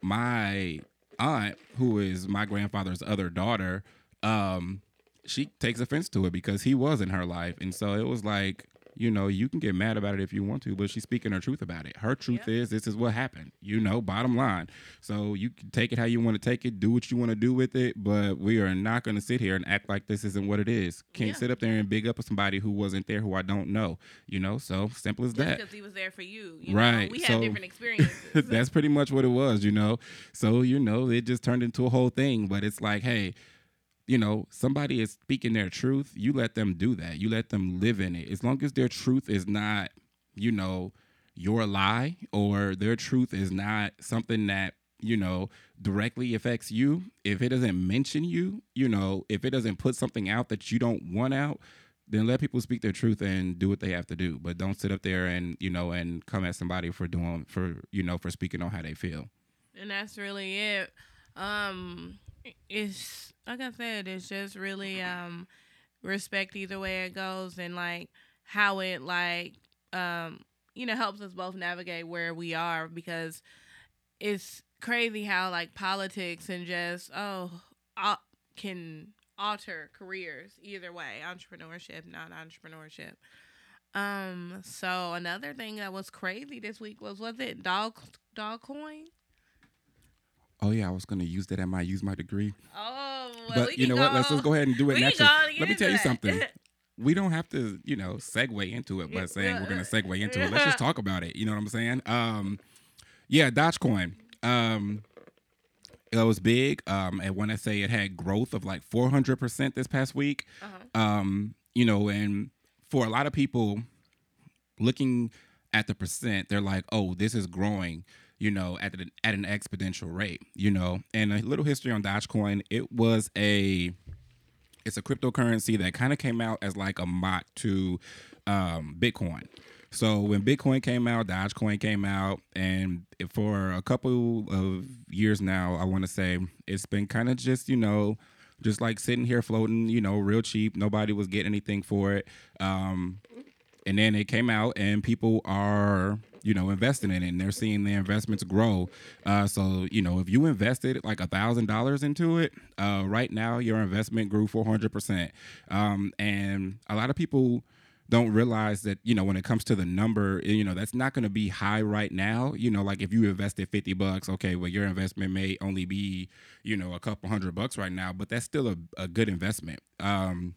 my aunt, who is my grandfather's other daughter, um, she takes offense to it because he was in her life. And so it was like, you know, you can get mad about it if you want to, but she's speaking her truth about it. Her truth is this is what happened, you know, bottom line. So you can take it how you want to take it, do what you want to do with it, but we are not going to sit here and act like this isn't what it is. Can't Yeah. sit up there and big up somebody who wasn't there who I don't know, you know? So simple as that. because he was there for you. you Right, Know? We so- had different experiences. That's pretty much what it was, you know. So, you know, it just turned into a whole thing. But it's like, hey, you know, somebody is speaking their truth. You let them do that. You let them live in it. As long as their truth is not, you know, your lie or their truth is not something that, you know, directly affects you. If it doesn't mention you, you know, if it doesn't put something out that you don't want out, then let people speak their truth and do what they have to do. But don't sit up there and, you know, and come at somebody for doing for, you know, for speaking on how they feel. and that's really it. Um, it's like I said, it's just really um respect either way it goes, and like how it like um you know helps us both navigate where we are because it's crazy how like politics and just oh can alter careers either way, entrepreneurship, not entrepreneurship. Um, so another thing that was crazy this week was was it dog dog coin? Oh yeah, I was gonna use that at my use my degree. Oh, well, we but you know what? Let's just go ahead and do it naturally. go and get Let me tell you that. something. We don't have to, you know, segue into it by saying we're gonna segue into it. Let's just talk about it. You know what I'm saying? Um, yeah, Dogecoin. Um, it was big. Um, and when I say it had growth of like 400 percent this past week, Uh-huh. um, you know, and for a lot of people looking at the percent, they're like, "Oh, this is growing," you know, at an, at an exponential rate, you know. And a little history on Dogecoin, it was a it's a cryptocurrency that kind of came out as like a mock to um, Bitcoin. So when Bitcoin came out, Dogecoin came out, and for a couple of years now, I want to say it's been kind of just you know, just like sitting here floating, you know, real cheap. Nobody was getting anything for it. Um, and then it came out and people are you know investing in it and they're seeing their investments grow. Uh, so you know if you invested like a thousand dollars into it uh, right now your investment grew 400% um, and a lot of people don't realize that you know when it comes to the number you know that's not going to be high right now. You know like if you invested 50 bucks okay well your investment may only be you know a couple hundred bucks right now but that's still a, a good investment. Um,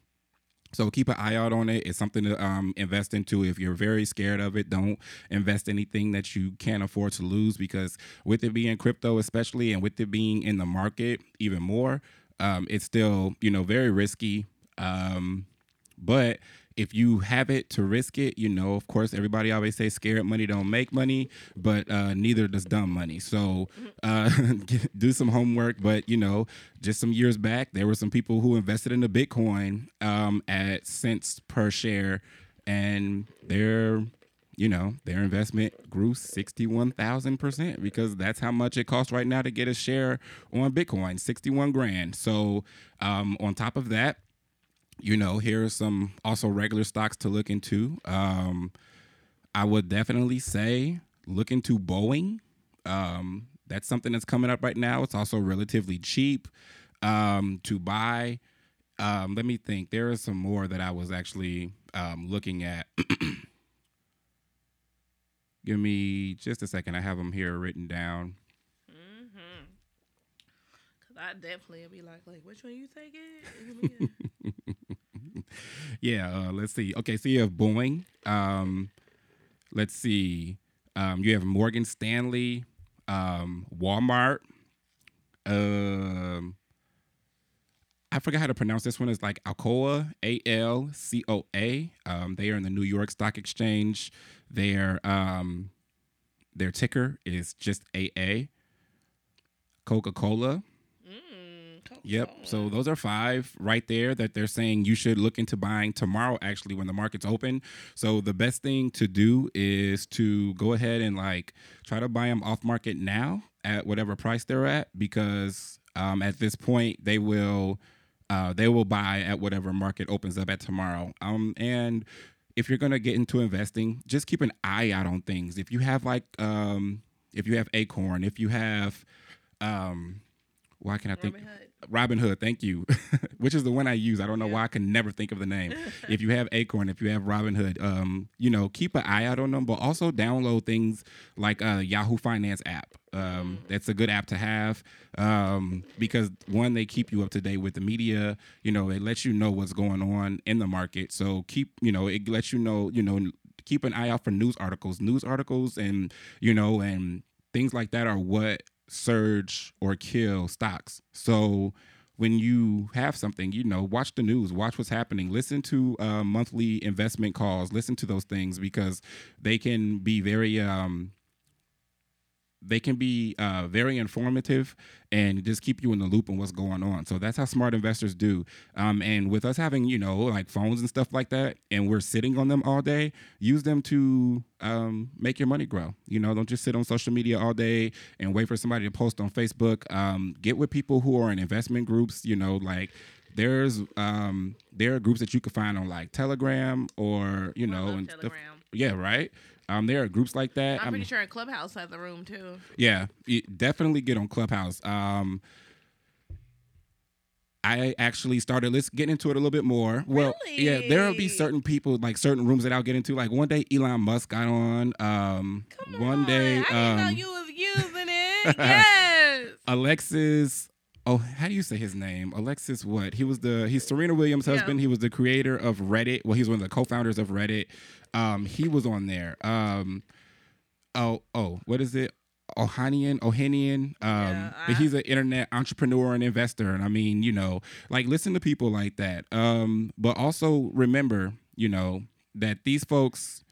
so keep an eye out on it. It's something to um, invest into. If you're very scared of it, don't invest anything that you can't afford to lose because with it being crypto, especially, and with it being in the market even more, um, it's still you know very risky. Um, but if you have it to risk it, you know, of course, everybody always say scared money don't make money, but uh, neither does dumb money. So uh, do some homework. But you know, just some years back, there were some people who invested in the Bitcoin um, at cents per share, and their you know their investment grew 61,000% because that's how much it costs right now to get a share on Bitcoin 61 grand. So, um, on top of that, you know, here are some also regular stocks to look into. Um, I would definitely say look into Boeing. Um, that's something that's coming up right now. It's also relatively cheap um, to buy. Um, let me think. There are some more that I was actually um, looking at. Give me just a second. I have them here written down. I definitely be like, like, which one you taking? yeah, uh, let's see. Okay, so you have Boeing. Um, let's see. Um, you have Morgan Stanley, um, Walmart. Um, I forgot how to pronounce this one. It's like Alcoa, A L C O A. Um, they are in the New York Stock Exchange. Their um, their ticker is just AA. Coca Cola. Yep. So those are five right there that they're saying you should look into buying tomorrow, actually, when the market's open. So the best thing to do is to go ahead and like try to buy them off market now at whatever price they're at, because um, at this point they will uh, they will buy at whatever market opens up at tomorrow. Um, and if you're gonna get into investing, just keep an eye out on things. If you have like um, if you have Acorn, if you have um, why can I think? Robinhood, thank you, which is the one I use. I don't know yeah. why I can never think of the name. if you have Acorn, if you have Robinhood, um, you know, keep an eye out on them, but also download things like a Yahoo Finance app. Um, mm. That's a good app to have um, because one, they keep you up to date with the media. You know, it lets you know what's going on in the market. So keep, you know, it lets you know, you know, keep an eye out for news articles, news articles, and you know, and things like that are what surge or kill stocks. So when you have something, you know, watch the news, watch what's happening, listen to uh, monthly investment calls, listen to those things because they can be very um, they can be uh, very informative and just keep you in the loop on what's going on. So that's how smart investors do. Um, and with us having, you know, like phones and stuff like that, and we're sitting on them all day, use them to um, make your money grow. You know, don't just sit on social media all day and wait for somebody to post on Facebook. Um, get with people who are in investment groups, you know, like there's um there are groups that you can find on like Telegram or you know and Telegram. stuff. Yeah, right. Um, there are groups like that. I'm pretty sure Clubhouse has a room too. Yeah, definitely get on Clubhouse. Um, I actually started let's get into it a little bit more. Well, really? yeah, there'll be certain people like certain rooms that I'll get into. Like one day Elon Musk got on. Um, Come one on. day, I didn't know um, you was using it. yes. Alexis. Oh, how do you say his name? Alexis. What? He was the he's Serena Williams' Yeah. husband. He was the creator of Reddit. Well, he's one of the co-founders of Reddit. Um, he was on there. Um, oh, oh, what is it? Ohanian, Ohanian. Um, Yeah, but I- he's an internet entrepreneur and investor. And I mean, you know, like listen to people like that. Um, but also remember, you know, that these folks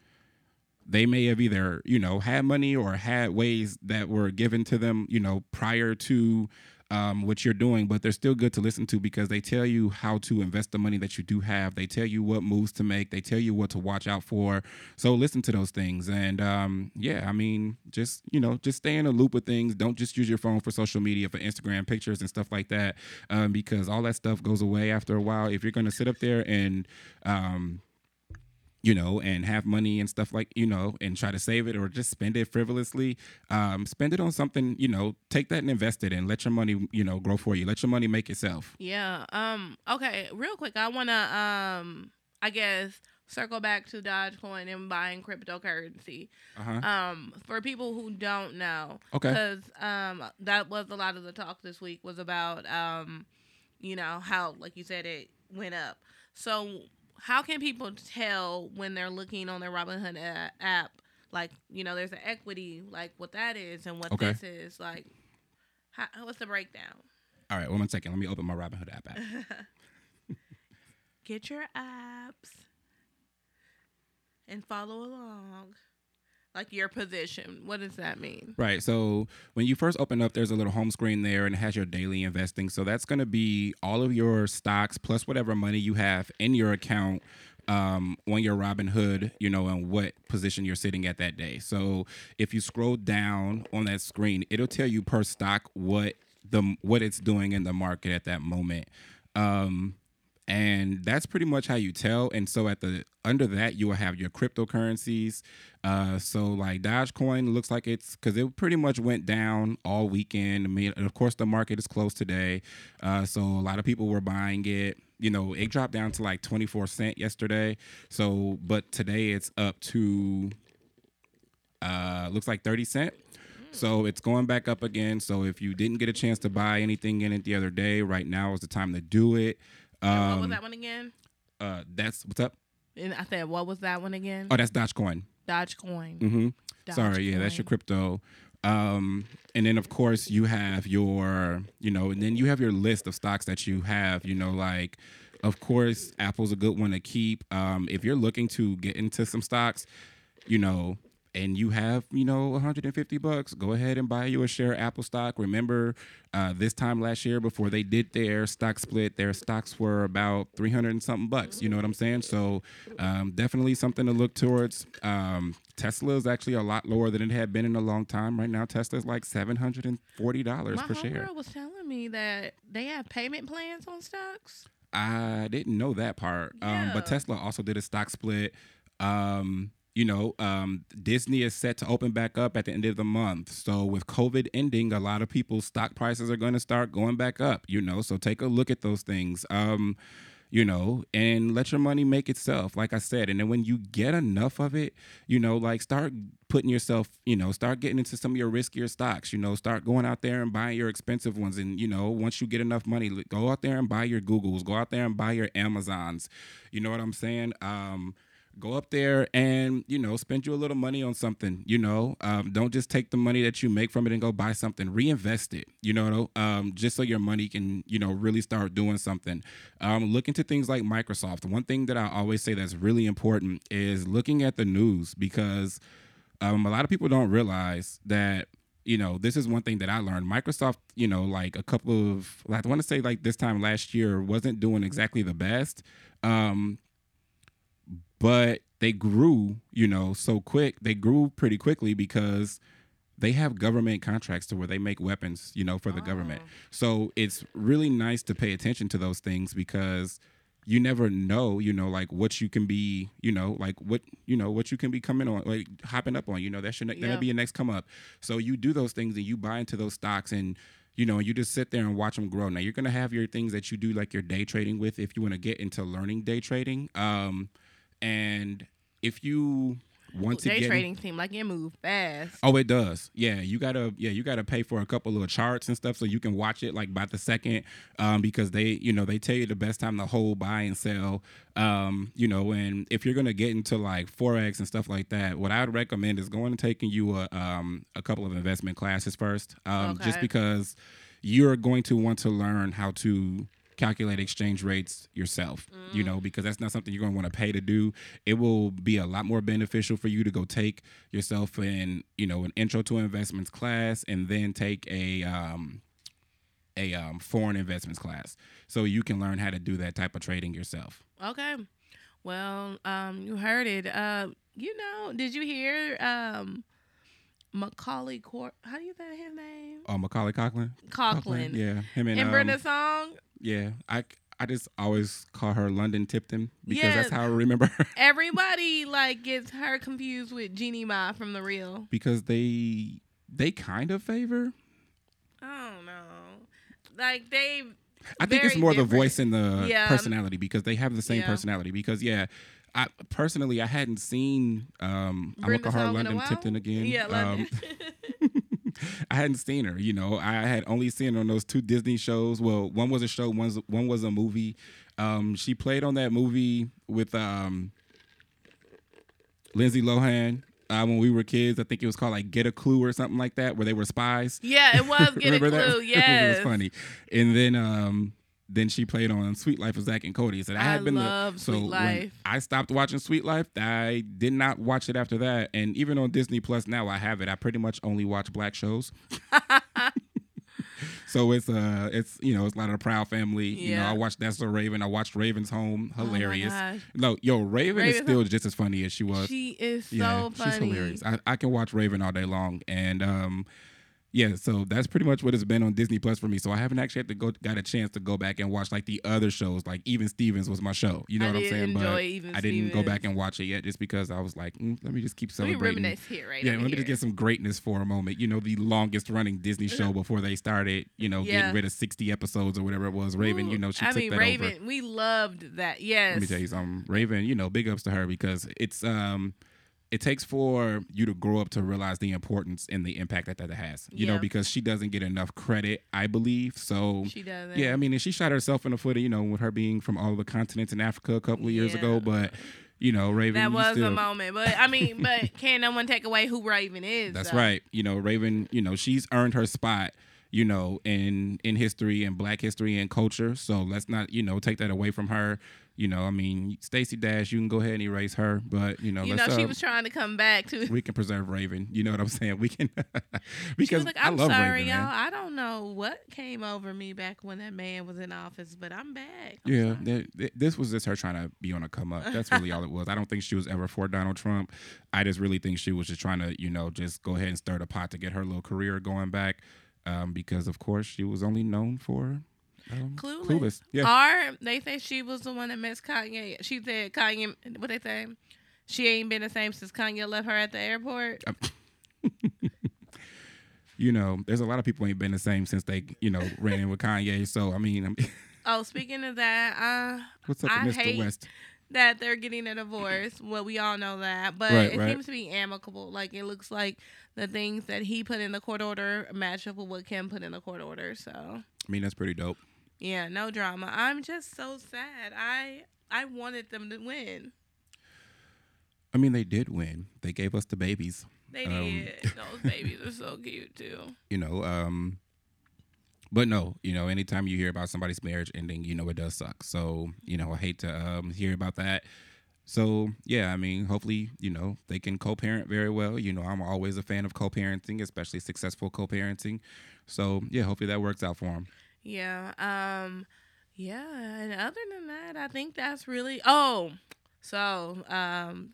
they may have either you know had money or had ways that were given to them you know prior to um, what you're doing but they're still good to listen to because they tell you how to invest the money that you do have. They tell you what moves to make. They tell you what to watch out for. So listen to those things. And um, yeah i mean just you know just stay in a loop with things. Don't just use your phone for social media for instagram pictures and stuff like that um, because all that stuff goes away after a while. If you're to sit up there and um, you know, and have money and stuff like, you know, and try to save it or just spend it frivolously, um, spend it on something, you know, take that and invest it and let your money, you know, grow for you. Let your money make itself. Yeah. Um. Okay. Real quick, I wanna um. I guess circle back to Dogecoin and buying cryptocurrency. Uh-huh. Um. For people who don't know, Okay. because um that was a lot of the talk this week was about um, you know how like you said it went up. So how can people tell when they're looking on their Robinhood app? Like you know, there's an equity, like what that is and what Okay. this is. Like, how, what's the breakdown? All right. One second. Let me open my Robinhood app. app. get your apps and follow along like your position what does that mean Right. So when you first open up, there's a little home screen there and it has your daily investing. So that's going to be all of your stocks plus whatever money you have in your account um, on your Robinhood, you know, and what position you're sitting at that day. So if you scroll down on that screen, it'll tell you per stock what the what it's doing in the market at that moment. Um, and that's pretty much how you tell. And so at the under that, you will have your cryptocurrencies. Uh, so like Dogecoin looks like it's because it pretty much went down all weekend. I mean, and of course, the market is closed today, uh, so a lot of people were buying it. You know, it dropped down to like twenty four cent yesterday. So, but today it's up to uh, looks like thirty cent. So it's going back up again. So if you didn't get a chance to buy anything in it the other day, right now is the time to do it. And what was Um, that one again? uh, that's what's up. And I said, what was that one again? Oh, that's Dogecoin. Dogecoin. Mm-hmm. Sorry, yeah, that's your crypto. Um, and then of course you have your, you know, and then you have your list of stocks that you have. You know, like, of course, Apple's a good one to keep. Um, if you're looking to get into some stocks, you know, and you have, you know, 150 bucks, go ahead and buy you a share of Apple stock. Remember, uh, this time last year before they did their stock split, their stocks were about 300 and something bucks. You know what I'm saying? So um, definitely something to look towards. Um, Tesla is actually a lot lower than it had been in a long time. Right now, Tesla's like $740 My per share. homegirl was telling me that they have payment plans on stocks. I didn't know that part. Um, but Tesla also did a stock split. Um, you know, um, Disney is set to open back up at the end of the month. So with COVID ending, a lot of people's stock prices are going to start going back up. You know, so take a look at those things. Um, you know, and let your money make itself, like I said. And then when you get enough of it, you know, like start putting yourself, you know, start getting into some of your riskier stocks, you know, start going out there and buying your expensive ones. And, you know, once you get enough money, go out there and buy your Googles, go out there and buy your Amazons. You know what I'm saying? Um, go up there and you know spend you a little money on something you know? Um, don't just take the money that you make from it and go buy something. Reinvest it you know? Um, just so your money can you know really start doing something. Um, look into things like microsoft. One thing that i always say that's really important is looking at the news because um, a lot of people don't realize that you know this is one thing that i learned. Microsoft you know like a couple of like i want to say like this time last year wasn't doing exactly the best. Um, but they grew, you know, so quick. They grew pretty quickly because they have government contracts to where they make weapons, you know, for the government. Oh. So it's really nice to pay attention to those things because you never know, you know, like what you can be, you know, like what, you know, what you can be coming on, like hopping up on, you know, that should Yeah. that'll be your next come up. So you do those things and you buy into those stocks and you know, you just sit there and watch them grow. Now you're gonna have your things that you do like your day trading with if you want to get into learning day trading. Um, and if you want to Day get in- trading seem like it move fast. Oh, it does. Yeah, you gotta. Yeah, you gotta pay for a couple of charts and stuff so you can watch it like by the second, um, because they, you know, they tell you the best time to hold, buy, and sell. Um, you know, and if you're gonna get into like forex and stuff like that, what I would recommend is going and taking you a um a couple of investment classes first, um, just because you're going to want to learn how to calculate exchange rates yourself you know because that's not something you're going to want to pay to do it will be a lot more beneficial for you to go take yourself in you know an intro to investments class and then take a um a um, foreign investments class so you can learn how to do that type of trading yourself Okay. Well, um, you heard it. Uh, you know, did you hear um Macaulay Cor how do you say his name? oh macaulay Conklin Conklin. yeah him and, And um, Brenda Song. Yeah i i just always call her london tipton because that's how i remember her Everybody like gets her confused with Jeannie Mai from the real. because they they kind of favor I don't know. Like they I think it's more the voice and the Yeah. personality because they have the same Yeah. personality. Because yeah, I personally I hadn't seen um I'm gonna call her Song in a London? Tipton again. Yeah, London. Um, I hadn't seen her. You know, I had only seen her on those two Disney shows. Well, one was a show, one's one was a movie. Um, she played on that movie with um Lindsay Lohan. Uh, when we were kids, I think it was called like Get a Clue or something like that, where they were spies. yeah, it was get a Remember clue. it was funny. And then um then she played on Suite Life of Zack and Cody. So that I had been the so Suite Life. I stopped watching Suite Life. I did not watch it after that. And even on Disney Plus now, I have it. I pretty much only watch black shows. so it's uh it's you know it's a lot of the Proud Family. You know Yeah. I watched That's a Raven. I watched Raven's Home. Oh Hilarious. gosh. no, yo Raven is still Home- just as funny as she was She is so funny. she's hilarious. I, I can watch Raven all day long, and um, yeah, so that's pretty much what it's been on Disney Plus for me. So I haven't actually had to go got a chance to go back and watch like the other shows. Like Even Stevens was my show. You know I what I'm saying? but I didn't go back and watch it yet, just because I was like, mm, let me just keep Let me celebrating. reminisce here, right? yeah, let me here. just get some greatness for a moment. You know, the longest running Disney show before they started, you know, Yeah. getting rid of 60 episodes or whatever it was. Raven, Ooh, you know, she I took mean, that Raven, over. we loved that. Yes. Let me tell you something. Raven, you know, big ups to her because it's um it takes for you to grow up to realize the importance and the impact that that has. You Yeah. know, because she doesn't get enough credit, I believe. So She doesn't. yeah, I mean, and she shot herself in the foot, you know, with her being from all the continents in Africa a couple of years Yeah. ago. But you know, Raven, That was still, a moment, but I mean, but can no one take away who Raven is? That's though? right. You know, Raven, you know, she's earned her spot, you know, in in history and black history and culture. So let's not, you know, take that away from her. You know, I mean, Stacey Dash, you can go ahead and erase her, but you know, You know, she uh, was trying to come back too. we can preserve Raven. You know what I'm saying? We can because like, I I'm love sorry, Raven, y'all. man. I don't know what came over me back when that man was in office, but I'm back. I'm Yeah, th- th- this was just her trying to be on a come up. That's really all it was. I don't think she was ever for Donald Trump. I just really think she was just trying to, you know, just go ahead and stir the pot to get her little career going back. Um, because of course she was only known for um, Clueless. Yeah, Or they say she was the one that messed Kanye. She said Kanye. What they say? She ain't been the same since Kanye left her at the airport. you know, there's a lot of people ain't been the same since they, you know, ran in with Kanye. So I mean, I mean Oh, speaking of that, uh, what's up I Mr. hate- West? that they're getting a divorce. Well, we all know that, but Right, it right. seems to be amicable. Like it looks like the things that he put in the court order match up with what Kim put in the court order. So I mean, that's pretty dope. Yeah, no drama. I'm just so sad. I I wanted them to win. I mean, they did win. They gave us the babies. They Um, did. Those babies are so cute too. you know um but no you know anytime you hear about somebody's marriage ending you know it does suck so you know i hate to um hear about that so yeah i mean hopefully you know they can co-parent very well you know i'm always a fan of co-parenting especially successful co-parenting so yeah hopefully that works out for them Yeah. Um yeah, and other than that, I think that's really Oh, so um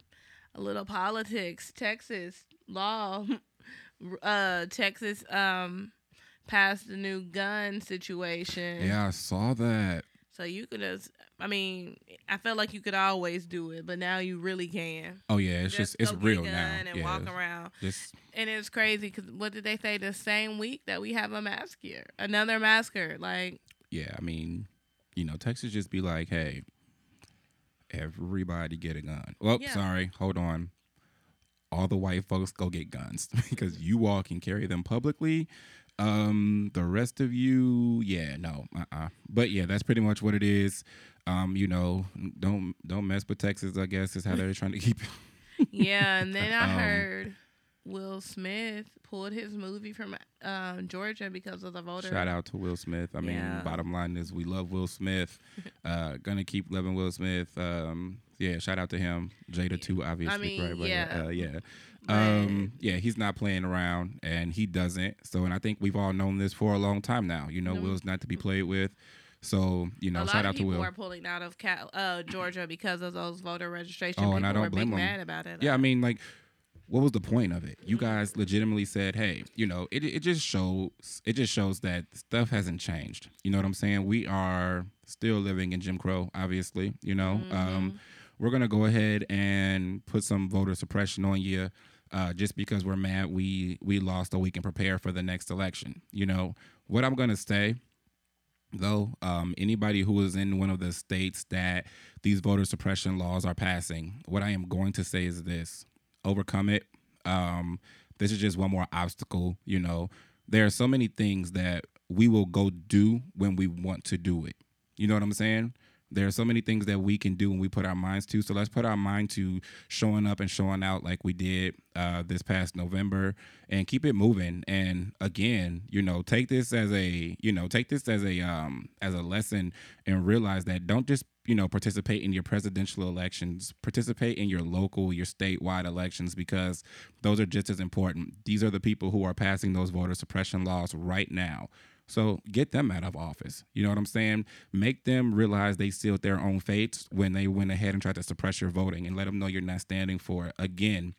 a little politics. Texas law uh Texas um passed the new gun situation. yeah i saw that So you could just I mean, I felt like you could always do it, but now you really can. oh yeah it's just, it's get a real now and yeah walk around. just And it's crazy because what did they say the same week that we have a mask here? Another masker. Like, yeah i mean you know texas just be like hey everybody get a gun well Yeah. sorry hold on all the white folks go get guns because you all can carry them publicly um the rest of you yeah no uh-uh but yeah that's pretty much what it is um you know don't don't mess with texas i guess is how they're trying to keep yeah, and then I Um, heard Will Smith pulled his movie from um, Georgia because of the voter. Shout out to Will Smith. I mean, Yeah. bottom line is we love Will Smith. Uh, gonna keep loving Will Smith. Um, yeah, shout out to him. Jada too, obviously. I mean, right, right, yeah. Uh, yeah. Um, yeah, he's not playing around, and he doesn't. So, and I think we've all known this for a long time now. You know. Will's not to be played with. So, you know, a lot shout of out to people Will. are pulling out of Cal- uh, Georgia because of those voter registration. Oh, people and I don't blame 'em. mad about it. Yeah, I mean, like, what was the point of it? You guys legitimately said, "Hey, you know, it it just shows it just shows that stuff hasn't changed." You know what I'm saying? We are still living in Jim Crow, obviously. You know, um, we're gonna go ahead and put some voter suppression on you. Uh, just because we're mad we we lost or we can prepare for the next election. You know what I'm gonna say though um, anybody who is in one of the states that these voter suppression laws are passing what i am going to say is this overcome it. Um, this is just one more obstacle you know. There are so many things that we will go do when we want to do it. You know what i'm saying there are so many things that we can do when we put our minds to. So let's put our mind to showing up and showing out like we did uh, this past november and keep it moving. And again you know take this as a you know take this as a um as a lesson and realize that don't just you know participate in your presidential elections. Participate in your local your statewide elections because those are just as important. These are the people who are passing those voter suppression laws right now so get them out of office. You know what I'm saying? Make them realize they sealed their own fates when they went ahead and tried to suppress your voting and let them know you're not standing for it. Again,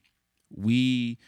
we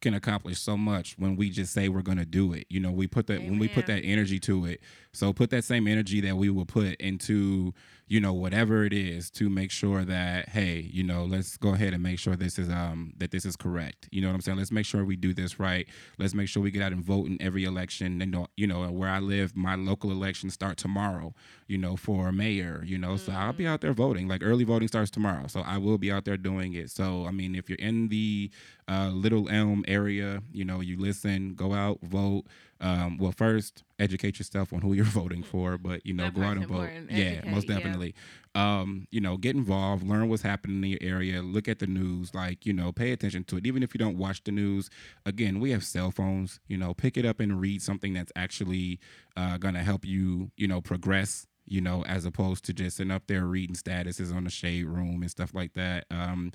can accomplish so much when we just say we're going to do it. You know, we put that when we put that energy to it. So put that same energy that we will put into, you know, whatever it is to make sure that hey, you know, let's go ahead and make sure this is um that this is correct. You know what I'm saying? Let's make sure we do this right. Let's make sure we get out and vote in every election. And you know, where I live, my local elections start tomorrow. You know, for mayor. You know, so I'll be out there voting. Like early voting starts tomorrow, so I will be out there doing it. So I mean, if you're in the uh, Little Elm area, you know, you listen, go out, vote. Um, well, first, educate yourself on who you're voting for, but you know, That go out and vote. Yeah, Educate, most yeah. definitely. Um, you know, get involved, learn what's happening in your area, look at the news, like, you know, pay attention to it. Even if you don't watch the news, again, we have cell phones, you know, pick it up and read something that's actually uh, gonna help you, you know, progress you know, as opposed to just sitting up there reading statuses on the shade room and stuff like that. Um,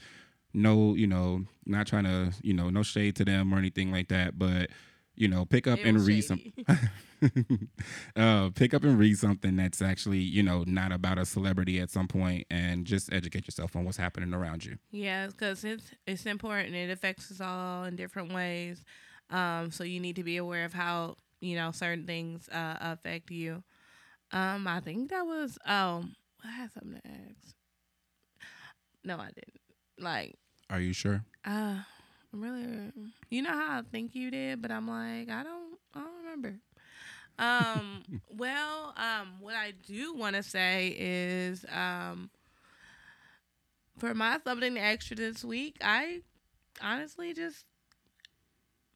no, you know, not trying to, you know, no shade to them or anything like that, but you know, pick up and read some, uh, pick up and read something that's actually, you know, not about a celebrity at some point, and just educate yourself on what's happening around you. Yeah, because it's it's important. It affects us all in different ways. Um, so you need to be aware of how you know certain things uh, affect you. Um, I think that was oh, I had something to ask. No, I didn't. Like, Are you sure? uh, I'm really, you know how I think you did, but I'm like, I don't, I don't remember. Um, well, um, what I do want to say is, um, for my something extra this week, I honestly just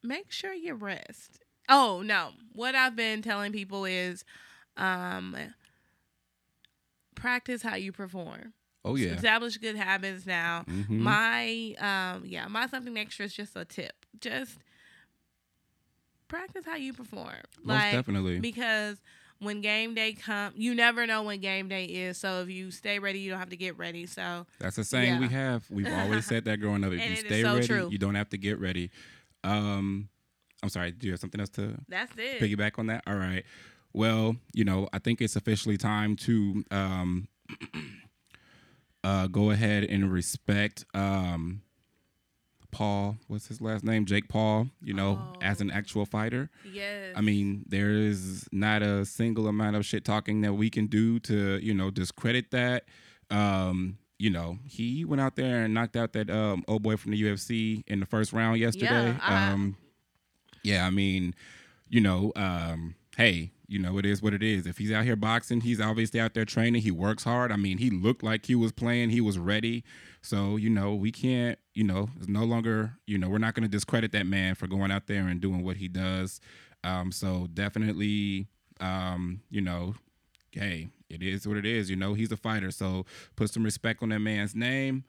make sure you rest. Oh no, what I've been telling people is, um, practice how you perform. Oh yeah. Establish good habits now. Mhm. My um yeah, my something extra is just a tip. Just practice how you perform. Most definitely. Because when game day come, you never know when game day is. So if you stay ready, you don't have to get ready. So That's a saying we have. We've always said that growing up. If you stay so ready, true. you don't have to get ready. Um, I'm sorry. Do you have something else to that's it. piggyback on that? All right. Well, you know, I think it's officially time to um, uh, go ahead and respect um, Paul. What's his last name? Jake Paul. You know, as an actual fighter. Yes. I mean, there is not a single amount of shit talking that we can do to, you know, discredit that. Um, you know, he went out there and knocked out that um old boy from the UFC in the first round yesterday. Yeah, I- um yeah, I mean, you know, um, hey, you know, it is what it is. If he's out here boxing, he's obviously out there training. He works hard. I mean, he looked like he was playing. He was ready. So, you know, we can't, you know, it's no longer, you know, we're not going to discredit that man for going out there and doing what he does. Um, so definitely, um, you know, hey, it is what it is. You know, he's a fighter. So put some respect on that man's name.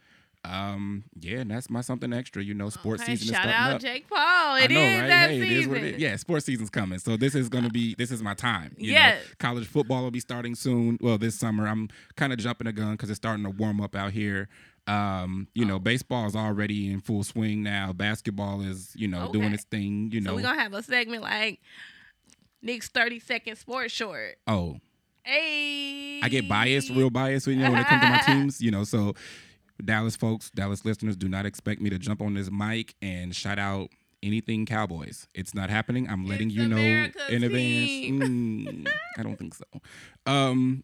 Um, yeah, and that's my something extra. You know, sports Okay, season is shout starting out up. Jake Paul. It I is right? that hey, season. it is what it is. Yeah, sports season's coming. So this is gonna be this is my time. Know, college football will be starting soon. Well, this summer I'm kind of jumping the gun because it's starting to warm up out here. Um, you Oh. know, baseball is already in full swing now. Basketball is, you know, doing its thing. You So know, we're gonna have a segment like Nick's thirty second sports short. oh, Hey, I get biased, real biased, you know, when it comes to my teams, you know. So, Dallas folks, Dallas listeners, do not expect me to jump on this mic and shout out anything Cowboys. It's not happening. I'm letting It's you know in advance. Mm, I don't think so. Um,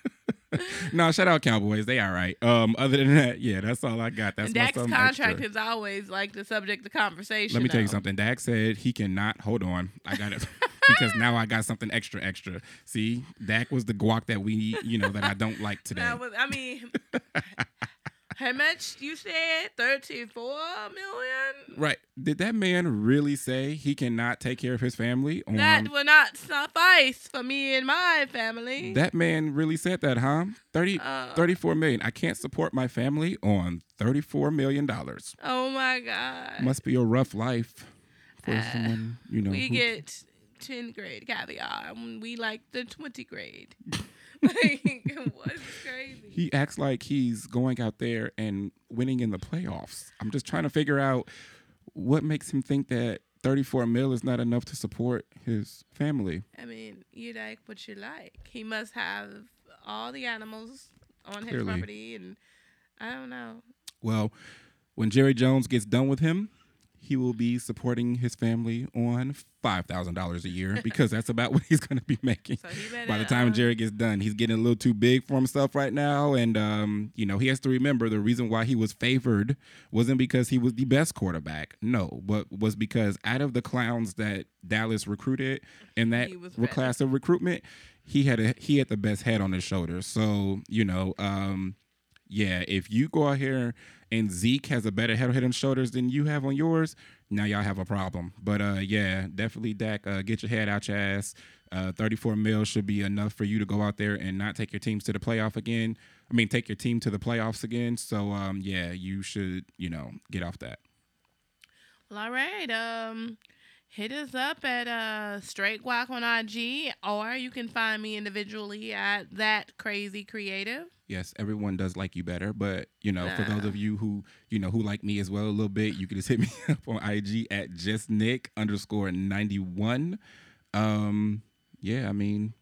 no, shout out Cowboys. They all right. Um, other than that, yeah, that's all I got. That's Dak's contract extra. is always like the subject of conversation. Let me tell you something. Dak said he cannot. Hold on, I got it because now I got something extra, extra. See, Dak was the guac that we, you know, that I don't like today. That was, I mean, how much you said? Thirty-four million. Right? Did that man really say he cannot take care of his family? On That will not suffice for me and my family. that man really said that, huh? 30, Uh. 34 million. I can't support my family on thirty-four million dollars. oh my god. Must be a rough life for Uh, someone, you know. we who- get 10 grade caviar and we like the 20 grade. like, what's crazy? he acts like he's going out there and winning in the playoffs. I'm just trying to figure out what makes him think that 34 mil is not enough to support his family. I mean, you like what you like. He must have all the animals on his property, and I don't know. Well, when Jerry Jones gets done with him, he will be supporting his family on five thousand dollars a year because that's about what he's going to be making. So better, By the time uh, Jared gets done, he's getting a little too big for himself right now, and um, you know he has to remember the reason why he was favored wasn't because he was the best quarterback, no, but was because out of the clowns that Dallas recruited in that was class of recruitment, he had a he had the best head on his shoulders. So you know, um, yeah, if you go out here and Zeke has a better head on shoulders than you have on yours, now y'all have a problem. But uh, yeah, definitely Dak, uh, get your head out your ass. Uh, 34 mil should be enough for you to go out there and not take your teams to the playoff again. I mean, take your team to the playoffs again. So um, yeah, you should you know get off that. Well, all right. Um, hit us up at uh Straight Guac on IG, or you can find me individually at that crazy creative. Yes, everyone does like you better, but you know, for those of you who you know who like me as well a little bit, you can just hit me up on IG at just Nick underscore ninety one. Um, yeah, I mean,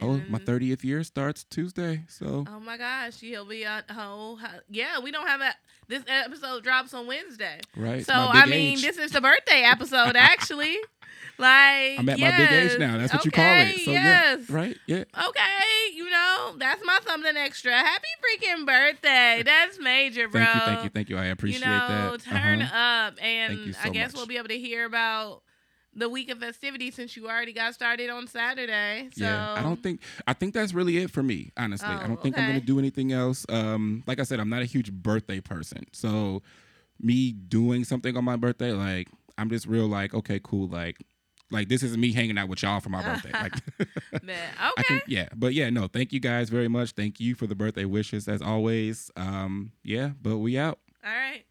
oh, my thirtieth year starts Tuesday, so Oh my gosh, he'll be on. Oh, yeah. We don't have a. This episode drops on Wednesday, right. so I mean, age. this is the birthday episode actually. Like I'm at my big age yes, now. That's what you call it. okay, So yes. yeah, right, yeah. Okay, you know that's my something extra. Happy freaking birthday! That's major, bro. Thank you, thank you, thank you. I appreciate you know, that. turn Uh-huh. up, and you I guess much. we'll be able to hear about the week of festivities since you already got started on Saturday. So Yeah, I don't think I think that's really it for me. Honestly, I Oh, don't think I'm gonna do anything else. Um, like I said, I'm not a huge birthday person, so me doing something on my birthday, like I'm just real like, okay, cool, like, like this isn't me hanging out with y'all for my birthday. Like, Man, okay. can, yeah, but yeah, no, thank you guys very much. Thank you for the birthday wishes as always. Um, yeah, but we out. All right.